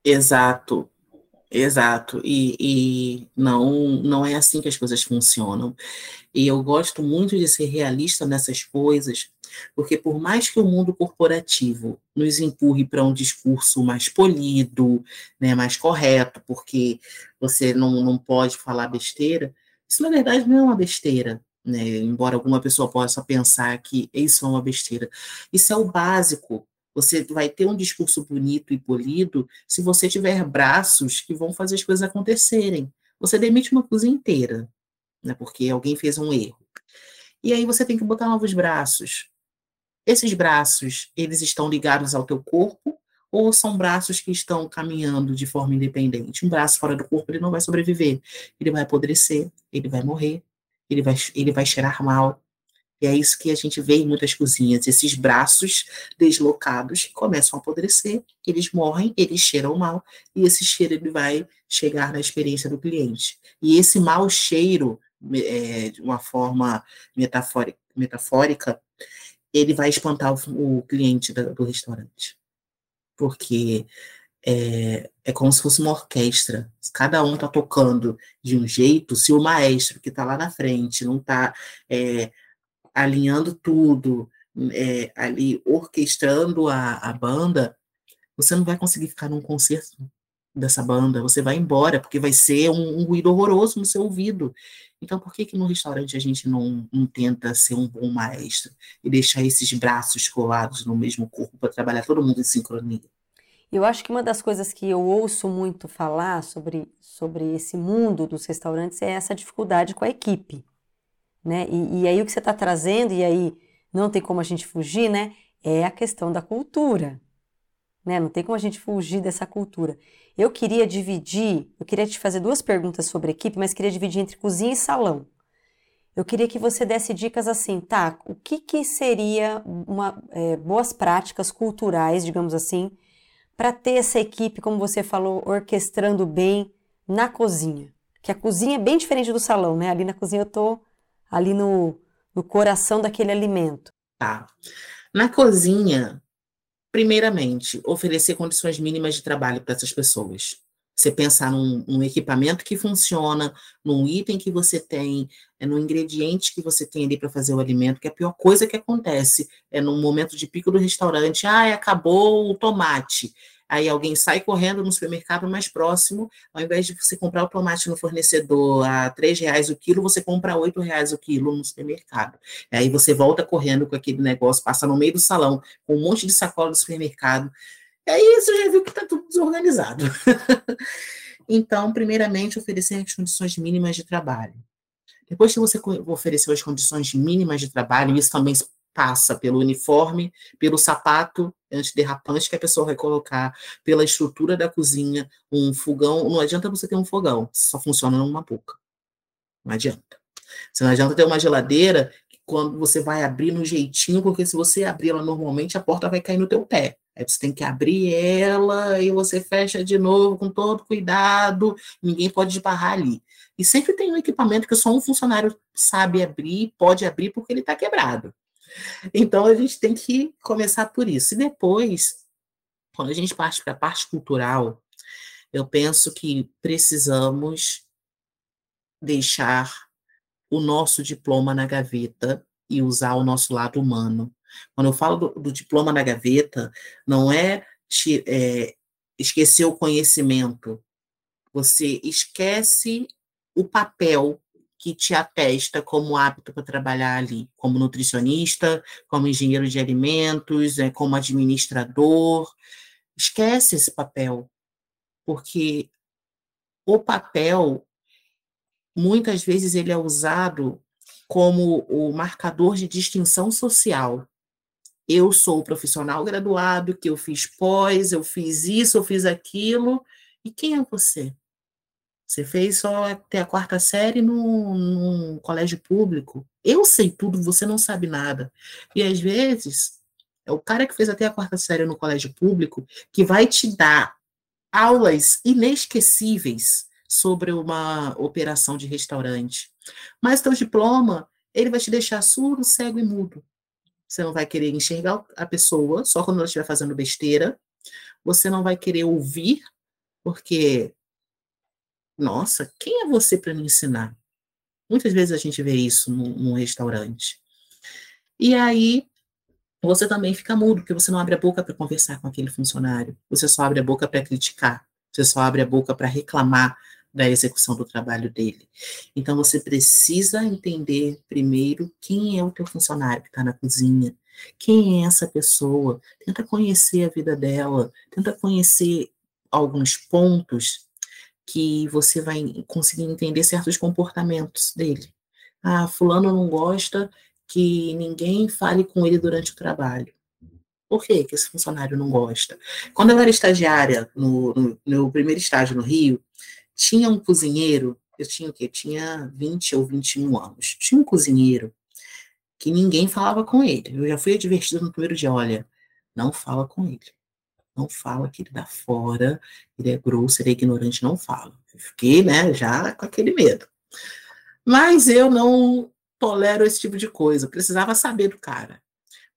Exato. Exato, e, e não, não é assim que as coisas funcionam. E eu gosto muito de ser realista nessas coisas, porque por mais que o mundo corporativo nos empurre para um discurso mais polido, né, mais correto, porque você não, não pode falar besteira, isso na verdade não é uma besteira. Né? Embora alguma pessoa possa pensar que isso é uma besteira. Isso é o básico você vai ter um discurso bonito e polido se você tiver braços que vão fazer as coisas acontecerem. Você demite uma cozinha inteira, né, porque alguém fez um erro. E aí você tem que botar novos braços. Esses braços, eles estão ligados ao teu corpo ou são braços que estão caminhando de forma independente? Um braço fora do corpo, ele não vai sobreviver. Ele vai apodrecer, ele vai morrer, ele vai, ele vai cheirar mal, e é isso que a gente vê em muitas cozinhas, esses braços deslocados que começam a apodrecer, eles morrem, eles cheiram mal, e esse cheiro ele vai chegar na experiência do cliente. E esse mau cheiro, é, de uma forma metafórica, metafórica, ele vai espantar o, o cliente do, do restaurante. Porque é, é, como se fosse uma orquestra. Cada um está tocando de um jeito, se o maestro que está lá na frente não está é, alinhando tudo, é, ali orquestrando a, a banda, você não vai conseguir ficar num concerto dessa banda, você vai embora, porque vai ser um, um ruído horroroso no seu ouvido. Então, por que que no restaurante a gente não, não tenta ser um bom maestro e deixar esses braços colados no mesmo corpo para trabalhar todo mundo em sincronia? Eu acho que uma das coisas que eu ouço muito falar sobre, sobre esse mundo dos restaurantes é essa dificuldade com a equipe né? E, e aí o que você está trazendo, e aí não tem como a gente fugir, né? É a questão da cultura, né? Não tem como a gente fugir dessa cultura. Eu queria dividir, eu queria te fazer duas perguntas sobre equipe, mas queria dividir entre cozinha e salão. Eu queria que você desse dicas assim, tá? O que, que seria uma, é, boas práticas culturais, digamos assim, para ter essa equipe, como você falou, orquestrando bem na cozinha? Que a cozinha é bem diferente do salão, né? Ali na cozinha eu tô ali no, no coração daquele alimento? Tá. Na cozinha, primeiramente, oferecer condições mínimas de trabalho para essas pessoas. Você pensar num, num, equipamento que funciona, num item que você tem, é, no ingrediente que você tem ali para fazer o alimento, que é a pior coisa que acontece é num momento de pico do restaurante, ah, acabou o tomate. Aí alguém sai correndo no supermercado mais próximo, ao invés de você comprar o tomate no fornecedor a três reais o quilo, você compra oito reais o quilo no supermercado. Aí você volta correndo com aquele negócio, passa no meio do salão, com um monte de sacola do supermercado. E aí você já viu que está tudo desorganizado. então, primeiramente, oferecer as condições mínimas de trabalho. Depois que você ofereceu as condições mínimas de trabalho, isso também passa pelo uniforme, pelo sapato antiderrapante que a pessoa vai colocar, pela estrutura da cozinha, um fogão. Não adianta você ter um fogão, só funciona numa boca. Não adianta. Você não adianta ter uma geladeira que quando você vai abrir no jeitinho, porque se você abrir ela normalmente, a porta vai cair no teu pé. Aí você tem que abrir ela e você fecha de novo com todo cuidado, ninguém pode esbarrar ali. E sempre tem um equipamento que só um funcionário sabe abrir, pode abrir porque ele está quebrado. Então a gente tem que começar por isso. E depois, quando a gente parte para a parte cultural, eu penso que precisamos deixar o nosso diploma na gaveta e usar o nosso lado humano. Quando eu falo do, do diploma na gaveta, não é, te, é esquecer o conhecimento. Você esquece o papel que te atesta como apto para trabalhar ali, como nutricionista, como engenheiro de alimentos, é, como administrador. Esquece esse papel, porque o papel, muitas vezes, ele é usado como o marcador de distinção social. Eu sou profissional graduado, que eu fiz pós, eu fiz isso, eu fiz aquilo, e quem é você? Você fez só até a quarta série num, colégio público. Eu sei tudo, você não sabe nada. E às vezes, é o cara que fez até a quarta série no colégio público que vai te dar aulas inesquecíveis sobre uma operação de restaurante. Mas teu diploma, ele vai te deixar surdo, cego e mudo. Você não vai querer enxergar a pessoa só quando ela estiver fazendo besteira. Você não vai querer ouvir, porque Nossa, quem é você para me ensinar? Muitas vezes a gente vê isso num, num restaurante. E aí você também fica mudo, porque você não abre a boca para conversar com aquele funcionário. Você só abre a boca para criticar. Você só abre a boca para reclamar da execução do trabalho dele. Então você precisa entender primeiro quem é o teu funcionário que está na cozinha, quem é essa pessoa, tenta conhecer a vida dela, tenta conhecer alguns pontos que você vai conseguir entender certos comportamentos dele. Ah, fulano não gosta que ninguém fale com ele durante o trabalho. Por que, que esse funcionário não gosta? Quando eu era estagiária, no, no meu primeiro estágio no Rio, tinha um cozinheiro, eu tinha o quê? tinha 20 ou 21 anos. Tinha um cozinheiro que ninguém falava com ele. Eu já fui advertida no primeiro dia, olha, não fala com ele. Não fala que ele dá fora, ele é grosso, ele é ignorante, não fala. Eu fiquei, né, já com aquele medo. Mas eu não tolero esse tipo de coisa. Eu precisava saber do cara.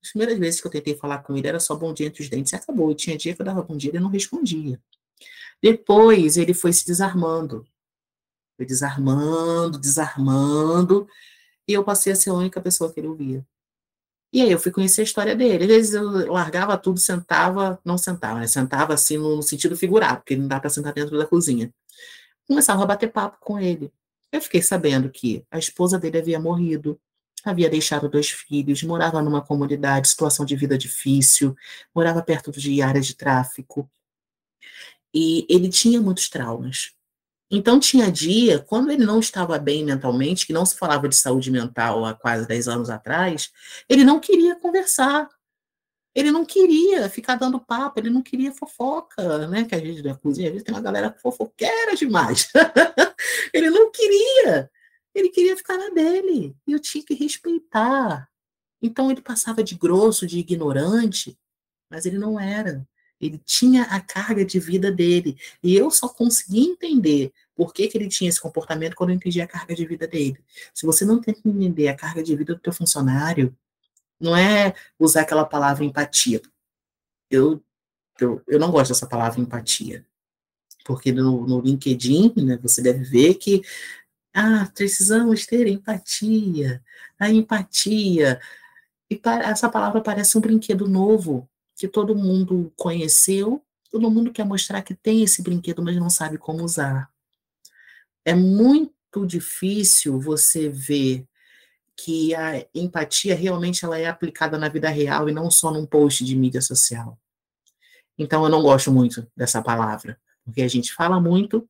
As primeiras vezes que eu tentei falar com ele era só bom dia entre os dentes e acabou. E tinha dia que eu dava bom dia e ele não respondia. Depois ele foi se desarmando. Foi desarmando, desarmando, e eu passei a ser a única pessoa que ele ouvia. E aí eu fui conhecer a história dele. Às vezes eu largava tudo, sentava, não sentava, né? Sentava assim no, sentido figurado, porque não dá para sentar dentro da cozinha. Começava a bater papo com ele. Eu fiquei sabendo que a esposa dele havia morrido, havia deixado dois filhos, morava numa comunidade, situação de vida difícil, morava perto de áreas de tráfico, e ele tinha muitos traumas. Então, tinha dia, quando ele não estava bem mentalmente, que não se falava de saúde mental há quase 10 anos atrás, ele não queria conversar. Ele não queria ficar dando papo, ele não queria fofoca, né? Que a gente na cozinha, às vezes tem uma galera fofoqueira demais. ele não queria. Ele queria ficar na dele. E eu tinha que respeitar. Então ele passava de grosso, de ignorante, mas ele não era. Ele tinha a carga de vida dele. E eu só consegui entender por que, que ele tinha esse comportamento quando eu entendi a carga de vida dele. Se você não tenta entender a carga de vida do teu funcionário, não é usar aquela palavra empatia. Eu, eu, eu não gosto dessa palavra empatia. Porque no, no LinkedIn, né, você deve ver que ah, precisamos ter empatia. A empatia. E essa palavra parece um brinquedo novo que todo mundo conheceu, todo mundo quer mostrar que tem esse brinquedo, mas não sabe como usar. É muito difícil você ver que a empatia realmente ela é aplicada na vida real e não só num post de mídia social. Então eu não gosto muito dessa palavra, porque a gente fala muito,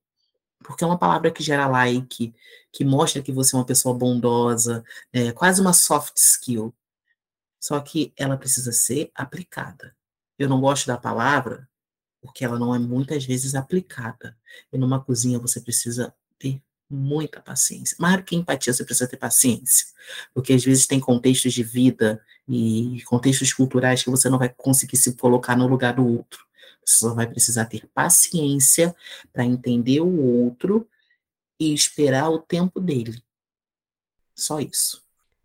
porque é uma palavra que gera like, que mostra que você é uma pessoa bondosa, é quase uma soft skill. Só que ela precisa ser aplicada. Eu não gosto da palavra porque ela não é muitas vezes aplicada. E numa cozinha você precisa ter muita paciência. Mais do que empatia, você precisa ter paciência. Porque às vezes tem contextos de vida e contextos culturais que você não vai conseguir se colocar no lugar do outro. Você só vai precisar ter paciência para entender o outro e esperar o tempo dele. Só isso.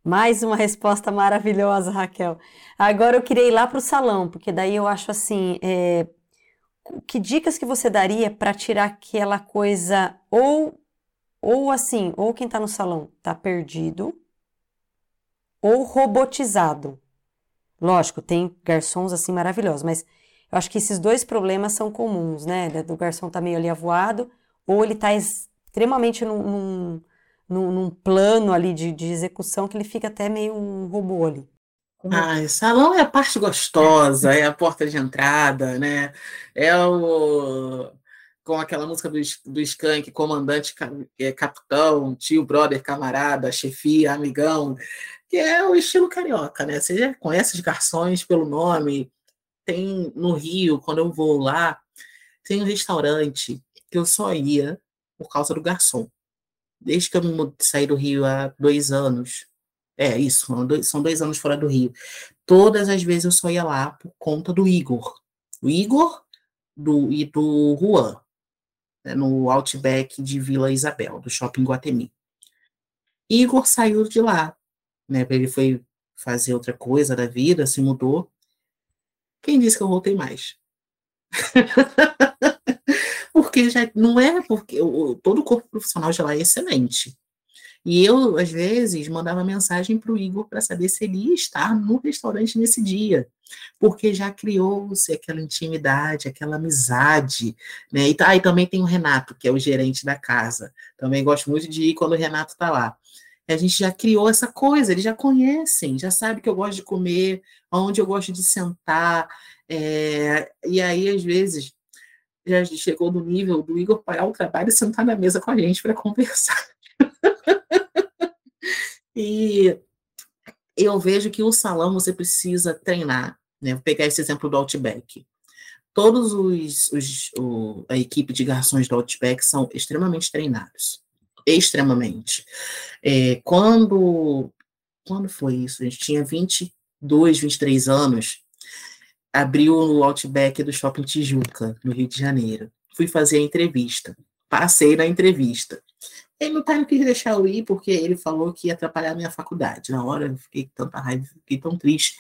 Mais uma resposta maravilhosa, Raquel. Agora eu queria ir lá para o salão, porque daí eu acho assim, é, que dicas que você daria para tirar aquela coisa ou ou assim, ou quem está no salão está perdido ou robotizado. Lógico, tem garçons assim maravilhosos, mas eu acho que esses dois problemas são comuns, né? Do garçom tá meio ali avoado, ou ele está extremamente num, num num, num plano ali de, de execução que ele fica até meio um robô ali. Ah, salão é a parte gostosa, é a porta de entrada, né? É o com aquela música do, do Skank, comandante, é, capitão, tio, brother, camarada, chefia, amigão, que é o estilo carioca, né? Você já conhece os garçons pelo nome. Tem no Rio, quando eu vou lá, tem um restaurante que eu só ia por causa do garçom desde que eu saí do Rio há dois anos. É, isso, são dois, são dois anos fora do Rio. Todas as vezes eu só ia lá por conta do Igor. O Igor do, e do Juan, né, no Outback de Vila Isabel, do Shopping Guatemi. Igor saiu de lá, né? Ele foi fazer outra coisa da vida, se mudou. Quem disse que eu voltei mais? porque já não é porque o, todo o corpo profissional já é excelente. E eu, às vezes, mandava mensagem para o Igor para saber se ele ia estar no restaurante nesse dia, porque já criou-se aquela intimidade, aquela amizade, né? E, tá, e também tem o Renato, que é o gerente da casa. Também gosto muito de ir quando o Renato está lá. E a gente já criou essa coisa, eles já conhecem, já sabe que eu gosto de comer, onde eu gosto de sentar. É, e aí, às vezes, já chegou no nível do Igor pagar o trabalho e sentar na mesa com a gente para conversar. e eu vejo que o salão você precisa treinar. Né? Vou pegar esse exemplo do Outback. Todos os, os o, a equipe de garçons do Outback são extremamente treinados. Extremamente. É, quando, quando foi isso? A gente tinha 22, 23 anos, abriu o Outback do Shopping Tijuca, no Rio de Janeiro. Fui fazer a entrevista. Passei na entrevista. Ele meu pai não quis deixar eu ir porque ele falou que ia atrapalhar a minha faculdade. Na hora eu fiquei com tanta raiva, fiquei tão triste.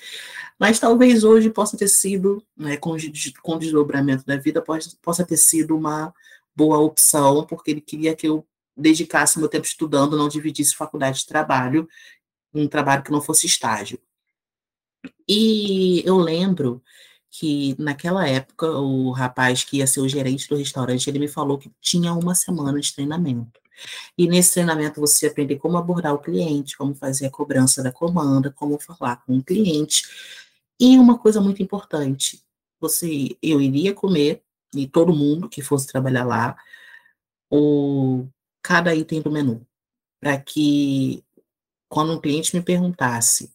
Mas talvez hoje possa ter sido, né, com, com o desdobramento da vida, possa ter sido uma boa opção, porque ele queria que eu dedicasse meu tempo estudando, não dividisse faculdade de trabalho, um trabalho que não fosse estágio. E eu lembro que naquela época o rapaz que ia ser o gerente do restaurante, ele me falou que tinha uma semana de treinamento. E nesse treinamento você aprende como abordar o cliente, como fazer a cobrança da comanda, como falar com o cliente. E uma coisa muito importante, você, eu iria comer e todo mundo que fosse trabalhar lá, o cada item do menu, para que quando um cliente me perguntasse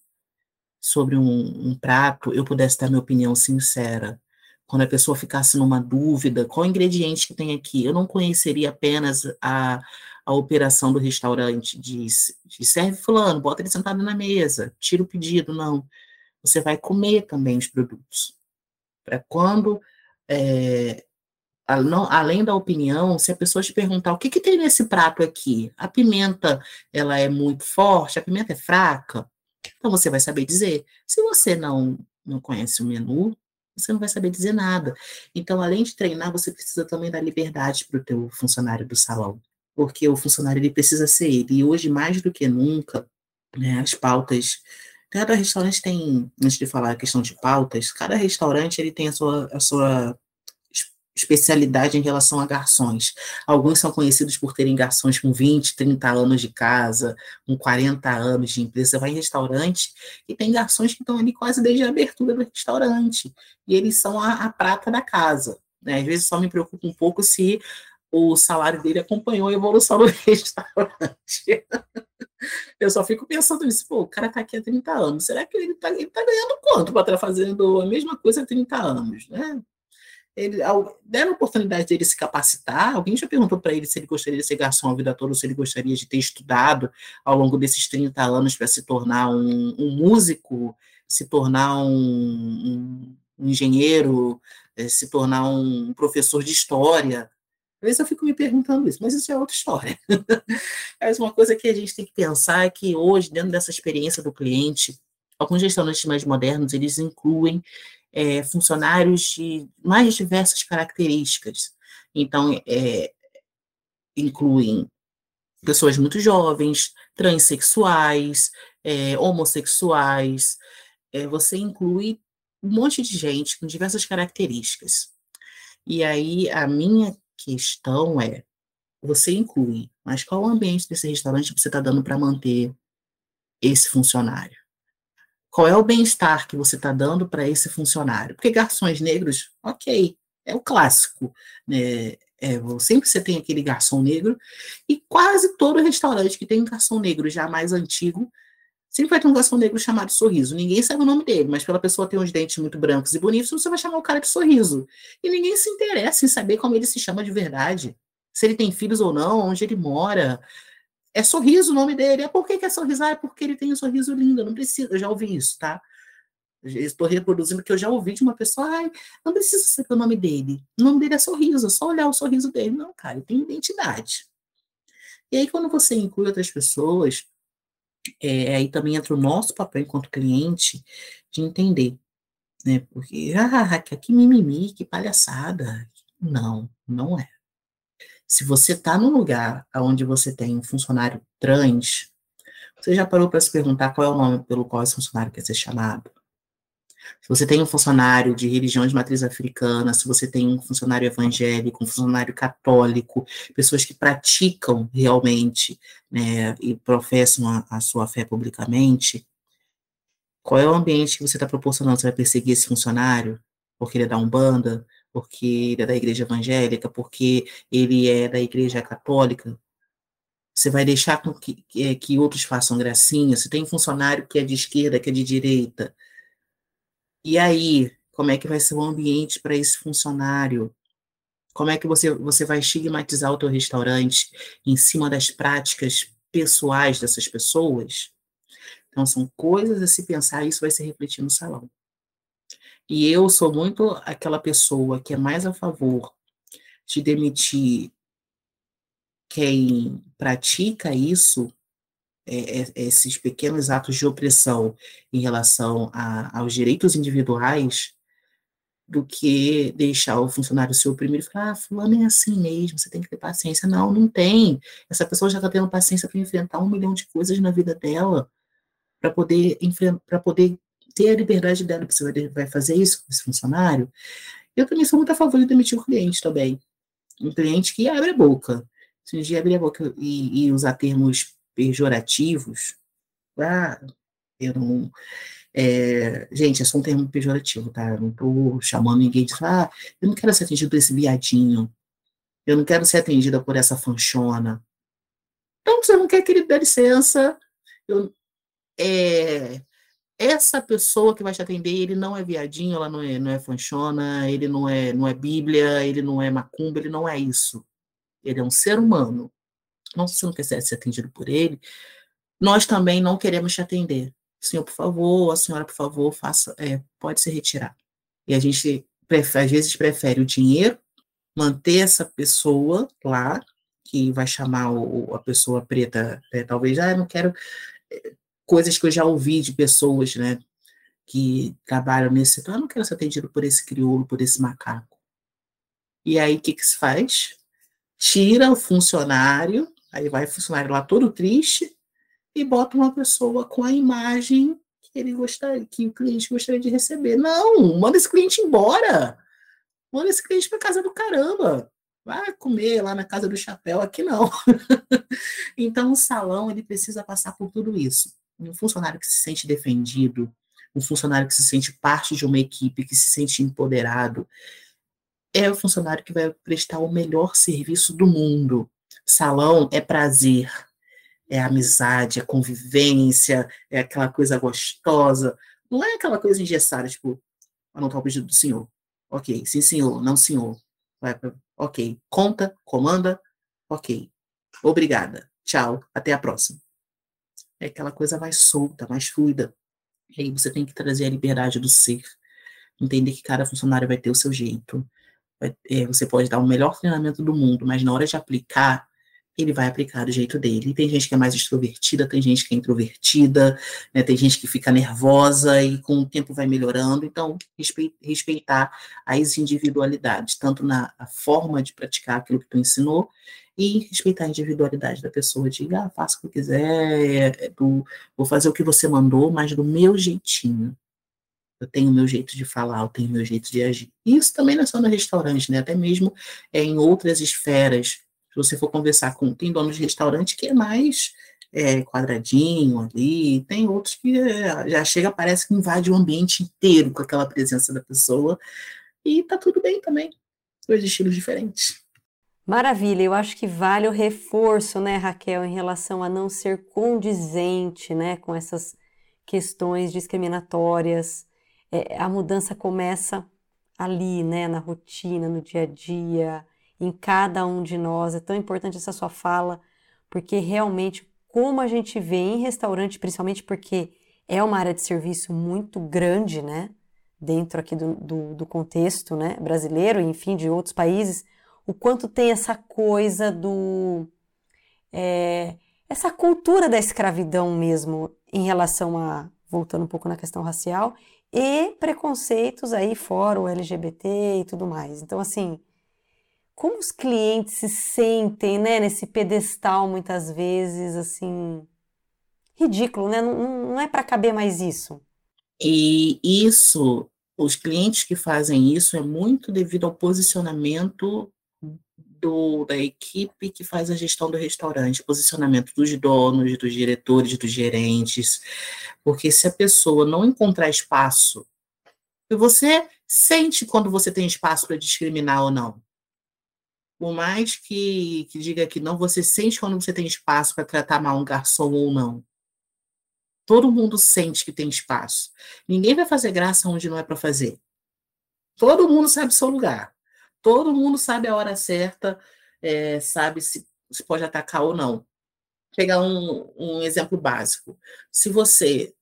sobre um, um, prato, eu pudesse dar minha opinião sincera. Quando a pessoa ficasse numa dúvida, qual ingrediente que tem aqui? Eu não conheceria apenas a, a operação do restaurante de, de serve fulano, bota ele sentado na mesa, tira o pedido, não. Você vai comer também os produtos. Para quando, é, além da opinião, se a pessoa te perguntar o que, que tem nesse prato aqui, a pimenta ela é muito forte, a pimenta é fraca, então você vai saber dizer. Se você não, não conhece o menu, você não vai saber dizer nada. Então, além de treinar, você precisa também dar liberdade para o teu funcionário do salão, porque o funcionário ele precisa ser ele. E hoje, mais do que nunca, né, as pautas cada restaurante tem, antes de falar a questão de pautas, cada restaurante ele tem a sua, a sua especialidade em relação a garçons. Alguns são conhecidos por terem garçons com 20, 30 anos de casa, com 40 anos de empresa. Vai em restaurante e tem garçons que estão ali quase desde a abertura do restaurante. E eles são a, a prata da casa. Né? Às vezes só me preocupa um pouco se o salário dele acompanhou a evolução do restaurante. Eu só fico pensando nisso, pô, o cara está aqui há 30 anos, será que ele está tá ganhando quanto para estar fazendo a mesma coisa há 30 anos, né? Ele, deram a oportunidade dele se capacitar. Alguém já perguntou para ele se ele gostaria de ser garçom a vida toda, ou se ele gostaria de ter estudado ao longo desses 30 anos para se tornar um, um, músico, se tornar um, um engenheiro, eh, se tornar um professor de história. Às vezes eu fico me perguntando isso, mas isso é outra história. mas uma coisa que a gente tem que pensar é que hoje, dentro dessa experiência do cliente, alguns restaurantes mais modernos, eles incluem é, funcionários de mais diversas características. Então, é, incluem pessoas muito jovens, transexuais, é, homossexuais. É, você inclui um monte de gente com diversas características. E aí, a minha questão é: você inclui, mas qual o ambiente desse restaurante você está dando para manter esse funcionário? Qual é o bem-estar que você está dando para esse funcionário? Porque garçons negros, ok, é o clássico. Né? É, sempre você tem aquele garçom negro, e quase todo restaurante que tem um garçom negro já mais antigo, sempre vai ter um garçom negro chamado Sorriso. Ninguém sabe o nome dele, mas pela pessoa ter uns dentes muito brancos e bonitos, você vai chamar o cara de Sorriso. E ninguém se interessa em saber como ele se chama de verdade. Se ele tem filhos ou não, onde ele mora, é sorriso o nome dele. É por que, que é sorriso? Ah, é porque ele tem um sorriso lindo. Não precisa, eu já ouvi isso, tá? Estou reproduzindo que eu já ouvi de uma pessoa, ai, não precisa saber o nome dele. O nome dele é sorriso, é só olhar o sorriso dele. Não, cara, ele tem identidade. E aí, quando você inclui outras pessoas, é, aí também entra o nosso papel enquanto cliente de entender. Né? Porque, ah, que mimimi, que palhaçada. Não, não é. Se você está num lugar onde você tem um funcionário trans, você já parou para se perguntar qual é o nome pelo qual esse funcionário quer ser chamado? Se você tem um funcionário de religião de matriz africana, se você tem um funcionário evangélico, um funcionário católico, pessoas que praticam realmente né, e professam a, a sua fé publicamente, qual é o ambiente que você está proporcionando? Você vai perseguir esse funcionário porque ele é da Umbanda, porque ele é da igreja evangélica, porque ele é da igreja católica? Você vai deixar que, que, que outros façam gracinha? Se tem um funcionário que é de esquerda, que é de direita, e aí, como é que vai ser o ambiente para esse funcionário? Como é que você, você vai estigmatizar o teu restaurante em cima das práticas pessoais dessas pessoas? Então, são coisas a se pensar, isso vai se refletir no salão. E eu sou muito aquela pessoa que é mais a favor de demitir quem pratica isso é, é, esses pequenos atos de opressão em relação a, aos direitos individuais do que deixar o funcionário ser oprimido e falar, ah, fulano é assim mesmo, você tem que ter paciência. Não, não tem. Essa pessoa já está tendo paciência para enfrentar um milhão de coisas na vida dela, para poder, para poder ter a liberdade dela. Você vai, fazer isso com esse funcionário? Eu também sou muito a favor de demitir o cliente também. Um cliente que abre a boca. Se um dia abrir a boca e, e usar termos pejorativos, ah, eu não. É, gente, é só um termo pejorativo, tá? Eu não estou chamando ninguém de ah, eu não quero ser atendido por esse viadinho. Eu não quero ser atendida por essa fanchona. Então, você não quer que ele dê licença. Eu, é, essa pessoa que vai te atender, ele não é viadinho, ela não é, não é fanchona, ele não é, não é bíblia, ele não é macumba, ele não é isso. Ele é um ser humano não, se você não quiser ser atendido por ele, nós também não queremos te atender. Senhor, por favor, a senhora, por favor, faça, é, pode se retirar. E a gente, às vezes, prefere o dinheiro, manter essa pessoa lá, que vai chamar o, a pessoa preta, é, talvez, ah, eu não quero. Coisas que eu já ouvi de pessoas, né, que trabalham nesse setor, eu não quero ser atendido por esse crioulo, por esse macaco. E aí, o que, que se faz? Tira o funcionário Aí vai o funcionário lá todo triste e bota uma pessoa com a imagem que ele gostaria, que o cliente gostaria de receber. Não, manda esse cliente embora. Manda esse cliente para casa do caramba. Vai comer lá na casa do chapéu, aqui não. então o salão ele precisa passar por tudo isso. Um funcionário que se sente defendido, um funcionário que se sente parte de uma equipe, que se sente empoderado, é o funcionário que vai prestar o melhor serviço do mundo. Salão é prazer, é amizade, é convivência, é aquela coisa gostosa. Não é aquela coisa engessada, tipo, anotar o pedido do senhor. Ok, sim, senhor, não, senhor. Vai. Ok, conta, comanda, ok. Obrigada, tchau, até a próxima. É aquela coisa mais solta, mais fluida. E aí você tem que trazer a liberdade do ser. Entender que cada funcionário vai ter o seu jeito. Vai, é, você pode dar o melhor treinamento do mundo, mas na hora de aplicar, ele vai aplicar do jeito dele. Tem gente que é mais extrovertida, tem gente que é introvertida, né, tem gente que fica nervosa e com o tempo vai melhorando. Então, respeitar as individualidades, tanto na forma de praticar aquilo que tu ensinou, e respeitar a individualidade da pessoa. Diga, ah, faça o que quiser, é, do, vou fazer o que você mandou, mas do meu jeitinho. Eu tenho meu jeito de falar, eu tenho meu jeito de agir. Isso também não é só no restaurante, né? Até mesmo é, em outras esferas se você for conversar com. Tem dono de restaurante que é mais é, quadradinho ali, tem outros que é, já chega, parece que invade o ambiente inteiro com aquela presença da pessoa. E tá tudo bem também. Dois estilos diferentes. Maravilha, eu acho que vale o reforço, né, Raquel, em relação a não ser condizente, né, com essas questões discriminatórias. É, a mudança começa ali, né, na rotina, no dia a dia, em cada um de nós. É tão importante essa sua fala, porque realmente, como a gente vê em restaurante, principalmente porque é uma área de serviço muito grande, né? Dentro aqui do, do, do contexto né, brasileiro, enfim, de outros países, o quanto tem essa coisa do. É, essa cultura da escravidão mesmo em relação a, voltando um pouco na questão racial, e preconceitos aí fora o LGBT e tudo mais. Então, assim, como os clientes se sentem, né, nesse pedestal muitas vezes, assim, ridículo, né? Não, não é para caber mais isso. E isso, os clientes que fazem isso é muito devido ao posicionamento do, da equipe que faz a gestão do restaurante, posicionamento dos donos, dos diretores, dos gerentes, porque se a pessoa não encontrar espaço, você sente quando você tem espaço para discriminar ou não. Por mais que, que diga que não, você sente quando você tem espaço para tratar mal um garçom ou não. Todo mundo sente que tem espaço. Ninguém vai fazer graça onde não é para fazer. Todo mundo sabe seu lugar. Todo mundo sabe a hora certa, é, sabe se, se, pode atacar ou não. Vou pegar um, um exemplo básico. Se você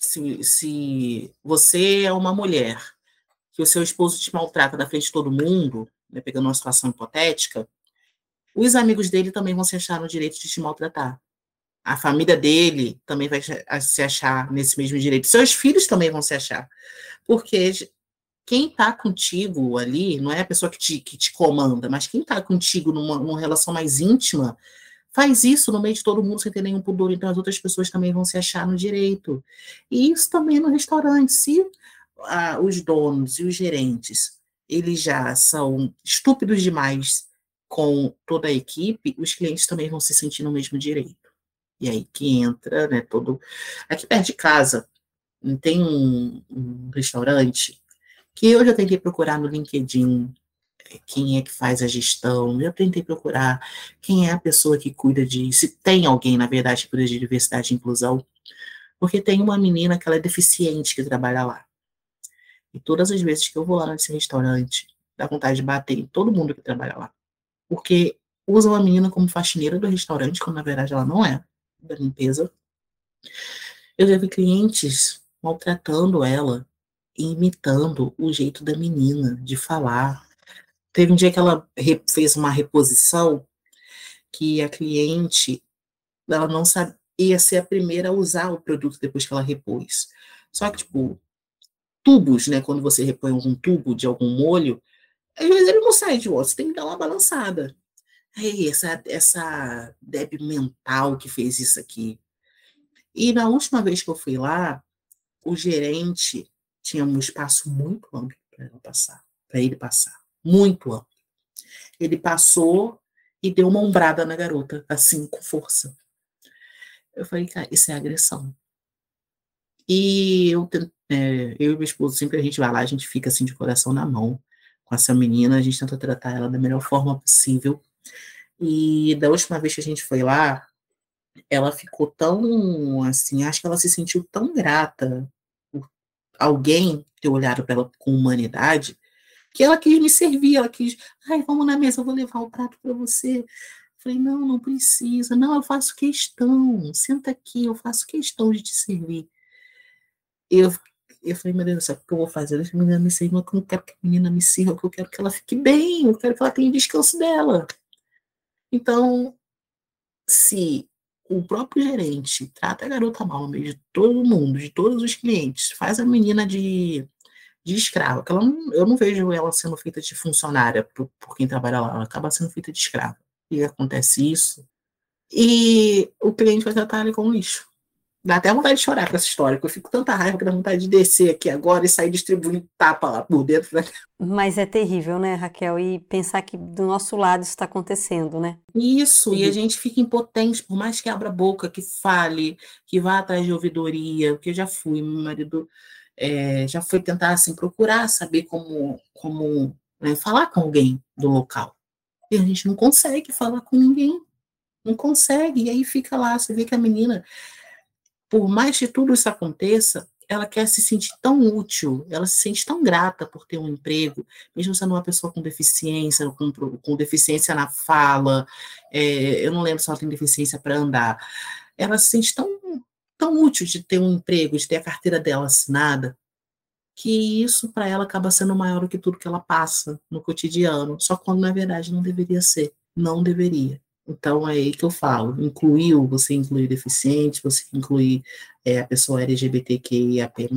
se, se você é uma mulher que o seu esposo te maltrata da frente de todo mundo, né, pegando uma situação hipotética, os amigos dele também vão se achar no direito de te maltratar. A família dele também vai se achar nesse mesmo direito. Seus filhos também vão se achar. Porque quem está contigo ali não é a pessoa que te, que te comanda, mas quem está contigo numa, numa, relação mais íntima faz isso no meio de todo mundo sem ter nenhum pudor, então as outras pessoas também vão se achar no direito. E isso também no restaurante. Se ah, os donos e os gerentes eles já são estúpidos demais com toda a equipe, os clientes também vão se sentir no mesmo direito. E aí que entra, né, todo... Aqui perto de casa, tem um, um restaurante que eu já tentei procurar no LinkedIn é, quem é que faz a gestão, eu tentei procurar quem é a pessoa que cuida de, se tem alguém, na verdade, que cuida de diversidade e inclusão, porque tem uma menina que ela é deficiente que trabalha lá. E todas as vezes que eu vou lá nesse restaurante, dá vontade de bater em todo mundo que trabalha lá. Porque usam a menina como faxineira do restaurante, quando na verdade ela não é, da limpeza. Eu já vi clientes maltratando ela, imitando o jeito da menina de falar. Teve um dia que ela fez uma reposição que a cliente ela não sabia ser a primeira a usar o produto depois que ela repôs. Só que, tipo, tubos, né? Quando você repõe algum tubo de algum molho, às vezes ele não sai de outro, você tem que dar uma balançada. Aí, essa, essa débil mental que fez isso aqui. E na última vez que eu fui lá, o gerente tinha um espaço muito amplo para ela passar, para ele passar, muito amplo. Ele passou e deu uma ombrada na garota, assim, com força. Eu falei, cara, isso é agressão. E eu, é, eu e meu esposo, sempre a gente vai lá, a gente fica assim de coração na mão com essa menina, a gente tenta tratar ela da melhor forma possível. E da última vez que a gente foi lá, ela ficou tão assim, acho que ela se sentiu tão grata alguém ter olhado para ela com humanidade, que ela quis me servir, ela quis, ai, vamos na mesa, eu vou levar o prato para você. Falei, não, não precisa, não, eu faço questão, senta aqui, eu faço questão de te servir. Eu, eu falei, meu Deus céu, o que eu vou fazer? Deixa a menina me servir, eu não quero que a menina me sirva, eu quero que ela fique bem, eu quero que ela tenha descanso dela. Então, se o próprio gerente trata a garota mal no meio de todo mundo, de todos os clientes, faz a menina de, de escrava, ela não, eu não vejo ela sendo feita de funcionária por, por quem trabalha lá, ela acaba sendo feita de escrava. E acontece isso. E o cliente vai tratar ele como lixo. Dá até vontade de chorar com essa história, porque eu fico tanta raiva que dá vontade de descer aqui agora e sair distribuindo tapa lá por dentro. Né? Mas é terrível, né, Raquel? E pensar que do nosso lado isso está acontecendo, né? Isso, e a gente fica impotente, por mais que abra a boca, que fale, que vá atrás de ouvidoria, porque eu já fui, meu marido é, já foi tentar assim, procurar saber como, como né, falar com alguém do local. E a gente não consegue falar com ninguém. Não consegue. E aí fica lá, você vê que a menina por mais que tudo isso aconteça, ela quer se sentir tão útil, ela se sente tão grata por ter um emprego, mesmo sendo uma pessoa com deficiência, com, com deficiência na fala, é, eu não lembro se ela tem deficiência para andar, ela se sente tão, tão útil de ter um emprego, de ter a carteira dela assinada, que isso para ela acaba sendo maior do que tudo que ela passa no cotidiano, só quando na verdade não deveria ser, não deveria. Então, é aí que eu falo, incluiu, você inclui deficiente, você inclui é, a pessoa LGBTQIAP+,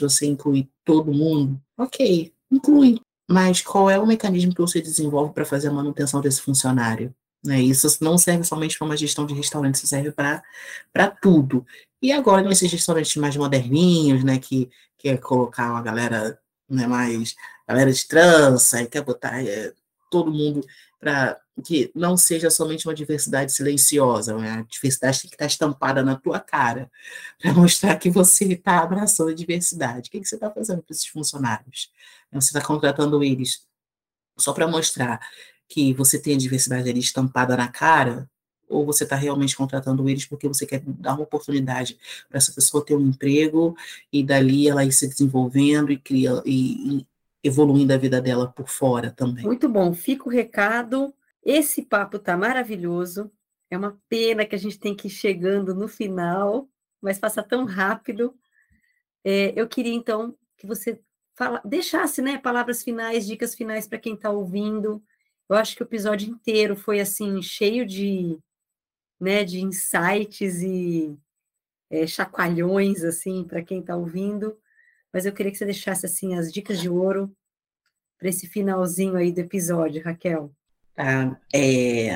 você inclui todo mundo, ok, inclui. mas qual é o mecanismo que você desenvolve para fazer a manutenção desse funcionário? Né? Isso não serve somente para uma gestão de restaurante, isso serve para tudo. E agora, nesses restaurantes mais moderninhos, né, que quer colocar uma galera né, mais galera de trança e quer botar é, todo mundo para que não seja somente uma diversidade silenciosa, né? a diversidade tem que estar estampada na tua cara, para mostrar que você está abraçando a diversidade. O que, que você está fazendo para esses funcionários? Você está contratando eles só para mostrar que você tem a diversidade ali estampada na cara, ou você está realmente contratando eles porque você quer dar uma oportunidade para essa pessoa ter um emprego e dali ela ir se desenvolvendo e, cria, e, e evoluindo a vida dela por fora também. Muito bom, fica o recado. Esse papo tá maravilhoso. É uma pena que a gente tem que ir chegando no final, mas passa tão rápido. É, eu queria então que você fala, deixasse, né, palavras finais, dicas finais para quem está ouvindo. Eu acho que o episódio inteiro foi assim cheio de, né, de insights e é, chacoalhões assim para quem está ouvindo. Mas eu queria que você deixasse assim as dicas de ouro para esse finalzinho aí do episódio, Raquel. Tá, é,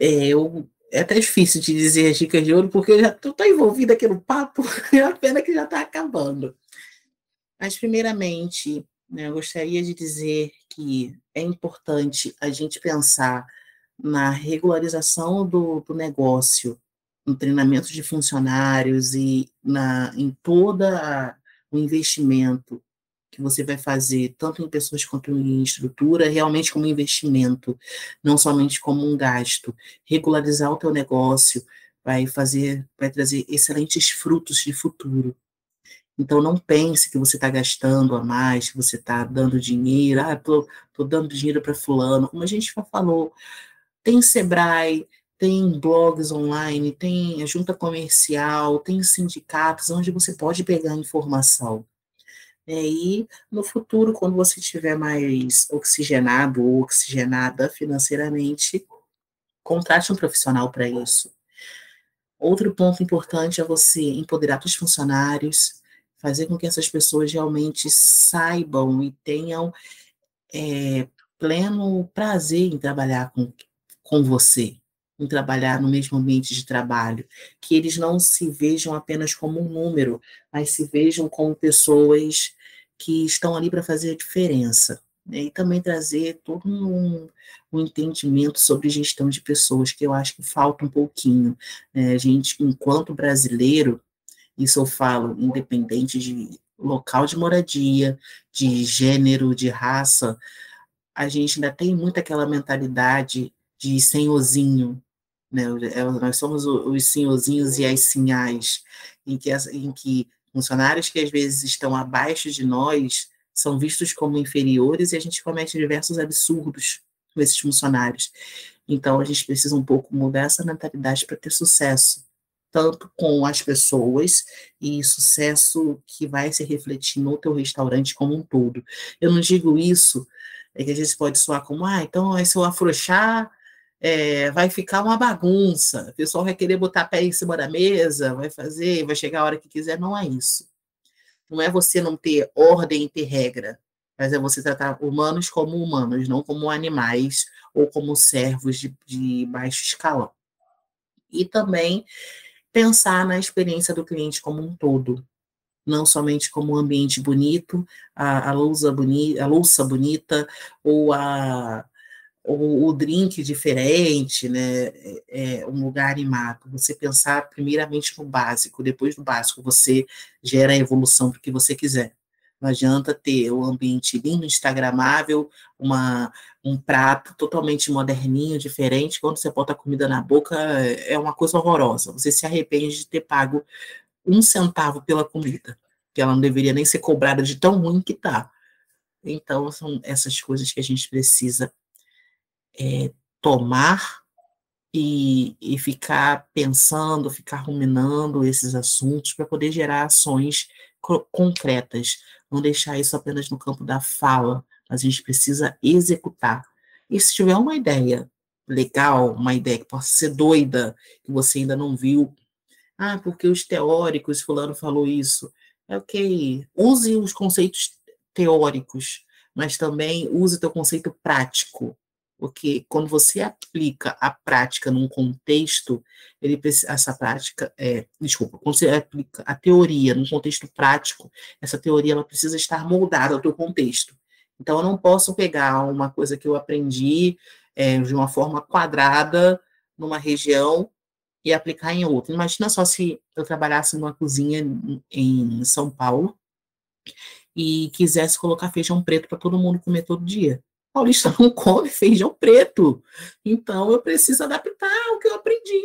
é, eu, é até difícil de dizer as dicas de ouro, porque eu já estou envolvida aqui no papo, é a pena que já está acabando. Mas, primeiramente, né, eu gostaria de dizer que é importante a gente pensar na regularização do, do negócio, no treinamento de funcionários e na, em toda o investimento que você vai fazer, tanto em pessoas quanto em estrutura, realmente como investimento, não somente como um gasto. Regularizar o teu negócio vai fazer, vai trazer excelentes frutos de futuro. Então não pense que você está gastando a mais, que você está dando dinheiro, ah, tô, tô dando dinheiro para fulano, como a gente já falou, tem Sebrae, tem blogs online, tem junta comercial, tem sindicatos onde você pode pegar informação. E no futuro, quando você estiver mais oxigenado ou oxigenada financeiramente, contrate um profissional para isso. Outro ponto importante é você empoderar os funcionários, fazer com que essas pessoas realmente saibam e tenham é, pleno prazer em trabalhar com, com você em trabalhar no mesmo ambiente de trabalho, que eles não se vejam apenas como um número, mas se vejam como pessoas que estão ali para fazer a diferença. Né? E também trazer todo um, um, entendimento sobre gestão de pessoas, que eu acho que falta um pouquinho. Né? A gente, enquanto brasileiro, isso eu falo, independente de local de moradia, de gênero, de raça, a gente ainda tem muito aquela mentalidade de senhorzinho, né? É, nós somos os senhorzinhos e as sinhais, em que, em que funcionários que às vezes estão abaixo de nós são vistos como inferiores e a gente comete diversos absurdos com esses funcionários. Então, a gente precisa um pouco mudar essa mentalidade para ter sucesso, tanto com as pessoas e sucesso que vai se refletir no teu restaurante como um todo. Eu não digo isso, é que às vezes pode soar como, ah, então se eu afrouxar, é, vai ficar uma bagunça, o pessoal vai querer botar pé em cima da mesa, vai fazer, vai chegar a hora que quiser, não é isso. Não é você não ter ordem e ter regra, mas é você tratar humanos como humanos, não como animais ou como servos de, de baixo escalão. E também pensar na experiência do cliente como um todo, não somente como um ambiente bonito, a, a louça, boni, a louça bonita ou a, o, o drink diferente, né? É, é um lugar animado. Você pensar primeiramente no básico, depois do básico você gera a evolução para o que você quiser. Não adianta ter um ambiente lindo, instagramável, uma, um prato totalmente moderninho, diferente. Quando você bota a comida na boca, é uma coisa horrorosa. Você se arrepende de ter pago um centavo pela comida, que ela não deveria nem ser cobrada de tão ruim que tá. Então, são essas coisas que a gente precisa é, tomar e, e, ficar pensando, ficar ruminando esses assuntos para poder gerar ações concretas, não deixar isso apenas no campo da fala, mas a gente precisa executar. E se tiver uma ideia legal, uma ideia que possa ser doida, que você ainda não viu, ah, porque os teóricos, fulano falou isso, é ok, use os conceitos teóricos, mas também use o teu conceito prático. Porque quando você aplica a prática num contexto, ele essa prática, é, desculpa, quando você aplica a teoria num contexto prático, essa teoria ela precisa estar moldada ao teu contexto. Então, eu não posso pegar uma coisa que eu aprendi é, de uma forma quadrada numa região e aplicar em outra. Imagina só se eu trabalhasse numa cozinha em São Paulo e quisesse colocar feijão preto para todo mundo comer todo dia. Paulista não come feijão preto. Então eu preciso adaptar o que eu aprendi.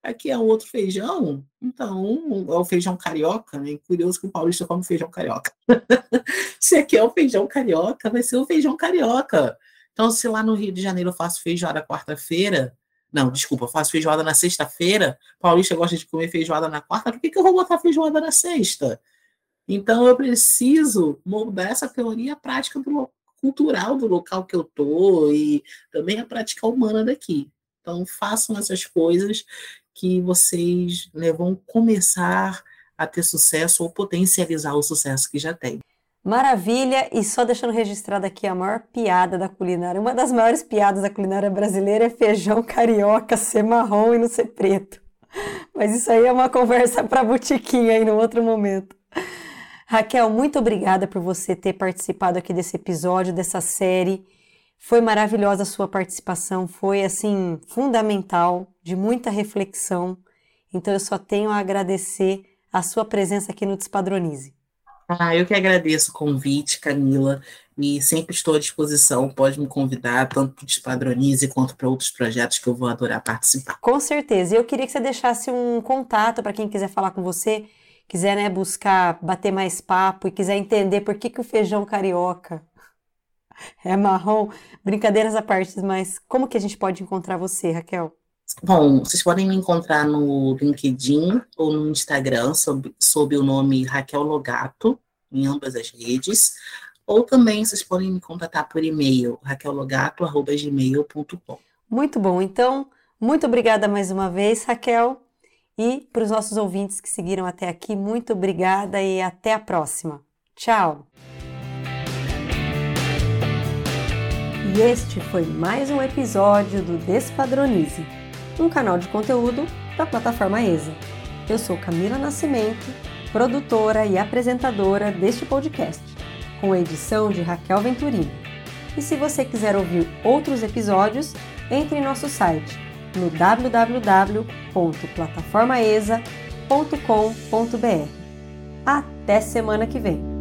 Aqui é outro feijão, então é o feijão carioca, né? Curioso que o paulista come feijão carioca. se aqui é o feijão carioca, vai ser o feijão carioca. Então, se lá no Rio de Janeiro eu faço feijoada quarta-feira, não, desculpa, eu faço feijoada na sexta-feira, paulista gosta de comer feijoada na quarta, por que, que eu vou botar feijoada na sexta? Então, eu preciso moldar essa teoria prática do, cultural do local que eu tô e também a prática humana daqui. Então, façam essas coisas que vocês né, vão começar a ter sucesso ou potencializar o sucesso que já tem. Maravilha! E só deixando registrado aqui a maior piada da culinária. Uma das maiores piadas da culinária brasileira é feijão carioca ser marrom e não ser preto. Mas isso aí é uma conversa para botiquinha aí no outro momento. Raquel, muito obrigada por você ter participado aqui desse episódio, dessa série. Foi maravilhosa a sua participação, foi assim fundamental, de muita reflexão. Então eu só tenho a agradecer a sua presença aqui no Despadronize. Ah, eu que agradeço o convite, Camila, e sempre estou à disposição. Pode me convidar, tanto para o Despadronize quanto para outros projetos que eu vou adorar participar. Com certeza. E eu queria que você deixasse um contato para quem quiser falar com você quiser né, buscar bater mais papo e quiser entender por que, que o feijão carioca é marrom, brincadeiras à parte, mas como que a gente pode encontrar você, Raquel? Bom, vocês podem me encontrar no LinkedIn ou no Instagram sob, sob o nome Raquel Logato, em ambas as redes, ou também vocês podem me contatar por e-mail, raquellogato.gmail.com. Muito bom, então, muito obrigada mais uma vez, Raquel. E para os nossos ouvintes que seguiram até aqui, muito obrigada e até a próxima. Tchau! E este foi mais um episódio do Despadronize, um canal de conteúdo da plataforma ESA. Eu sou Camila Nascimento, produtora e apresentadora deste podcast, com a edição de Raquel Venturini. E se você quiser ouvir outros episódios, entre em nosso site no www.plataformaesa.com.br. Até semana que vem!